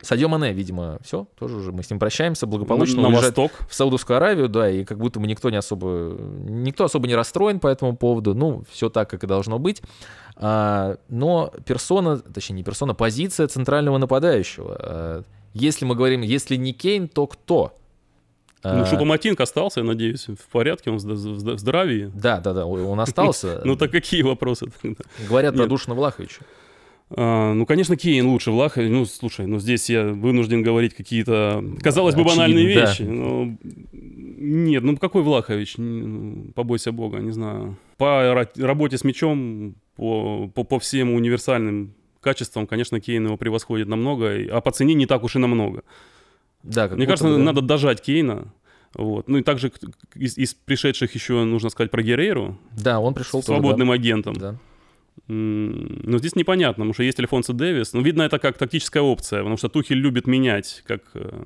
Садио Мане, видимо, все, тоже уже мы с ним прощаемся благополучно. На восток. в Саудовскую Аравию, да, и как будто бы никто не особо, никто особо не расстроен по этому поводу. Ну, все так, как и должно быть. А, но персона, точнее не персона, позиция центрального нападающего. А, если мы говорим, если не Кейн, то кто? Ну, А, Шупоматинг остался, я надеюсь, в порядке, он в зд- в зд- в здравии. Да, да, да, он остался. Ну, так какие вопросы? Говорят про. Душина Влаховича. А, ну, конечно, Кейн лучше Влаха. Ну, слушай, ну здесь я вынужден говорить какие-то, казалось бы, Очевидно, банальные да. вещи. но Нет, ну какой Влахович? Ну, Побойся бога, не знаю. По ра- работе с мячом, по, по, по всем универсальным качествам, конечно, Кейн его превосходит намного, а по цене не так уж и намного. Да, Мне кажется, бы- надо дожать Кейна. Вот. Ну и также из, из пришедших еще нужно сказать про Герейру, Да, он пришел тоже, свободным да. агентом. Да. Но здесь непонятно, потому что есть Альфонсо Дэвис. Ну, видно, это как тактическая опция, потому что Тухель любит менять, как э,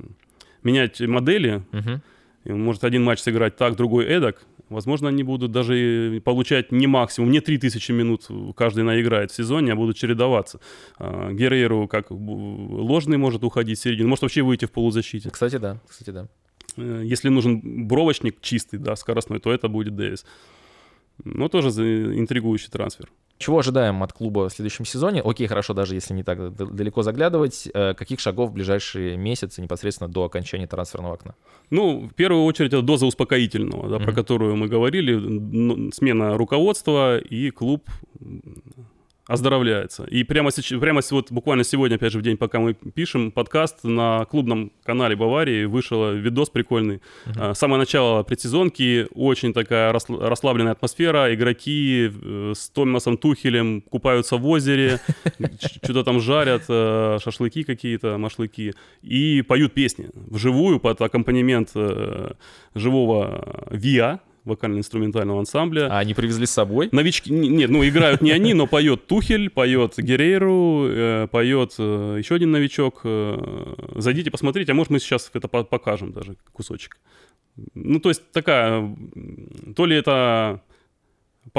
менять модели. Мгм. И он может один матч сыграть так, другой эдак. Возможно, они будут даже получать не максимум, не 3000 минут каждый наиграет в сезоне, а будут чередоваться. А, Герреру как ложный может уходить в середину, может вообще выйти в полузащите. Кстати, да, кстати, да. Э, Если нужен бровочник чистый, да, скоростной, то это будет Дэвис. Но тоже интригующий трансфер. Чего ожидаем от клуба в следующем сезоне? Окей, хорошо, даже если не так далеко заглядывать. Э, Каких шагов в ближайшие месяцы непосредственно до окончания трансферного окна? Ну, в первую очередь, это доза успокоительного, да, про Мгм. которую мы говорили. Смена руководства, и клуб оздоровляется. И прямо, сейчас, прямо вот буквально сегодня, опять же, в день, пока мы пишем подкаст, на клубном канале Баварии вышел видос прикольный. А, Самое начало предсезонки, очень такая расслабленная атмосфера, игроки э, с Томасом Тухелем купаются в озере, что-то там жарят, э, шашлыки какие-то, машлыки, и поют песни вживую под аккомпанемент э, живого ВИА, вокально-инструментального ансамбля. А они привезли с собой? Новички, нет, ну играют не они, но поет Тухель, поет Герейру, э, поет э, еще один новичок. э, зайдите, посмотрите, а может мы сейчас это по- покажем даже кусочек. Ну, то есть такая, то ли это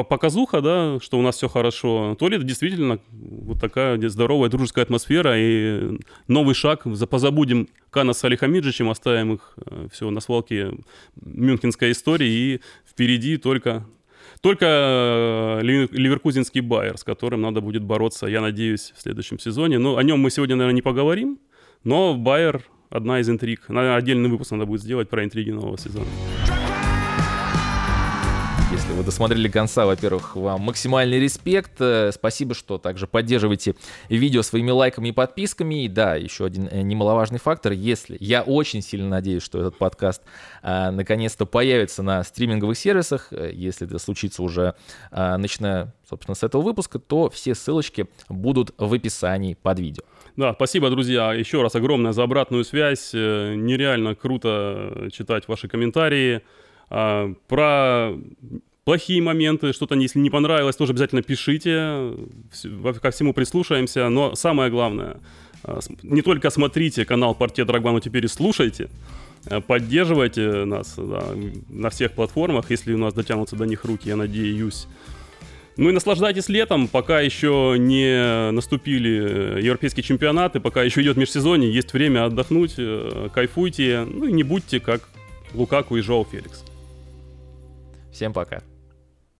показуха, да, что у нас все хорошо, то ли это действительно вот такая здоровая дружеская атмосфера и новый шаг, за- позабудем Кана с Алихамиджичем, оставим их все на свалке мюнхенской истории и впереди только только э, Ливер- ливеркузинский Байер, с которым надо будет бороться, я надеюсь, в следующем сезоне. Но о нем мы сегодня, наверное, не поговорим. Но Байер одна из интриг. Наверное, отдельный выпуск надо будет сделать про интриги нового сезона. Вы досмотрели конца, во-первых, вам максимальный респект. Э, Спасибо, что также поддерживаете видео своими лайками и подписками. И да, еще один э, немаловажный фактор. Если я очень сильно надеюсь, что этот подкаст а, наконец-то появится на стриминговых сервисах, если это случится уже а, начиная, собственно, с этого выпуска, то все ссылочки будут в описании под видео. Да, спасибо, друзья. Еще раз огромное за обратную связь. Нереально круто читать ваши комментарии. А, Про плохие моменты, что-то, если не понравилось, тоже обязательно пишите. Ко всему прислушаемся. Но самое главное, с- не только смотрите канал Партия Драгба, но теперь и слушайте. Э, Поддерживайте нас да, на всех платформах, если у нас дотянутся до них руки, я надеюсь. Ну и наслаждайтесь летом, пока еще не наступили э, европейские чемпионаты, пока еще идет межсезонье, есть время отдохнуть, э, кайфуйте, ну и не будьте как Лукаку и Жоу Феликс. Всем пока.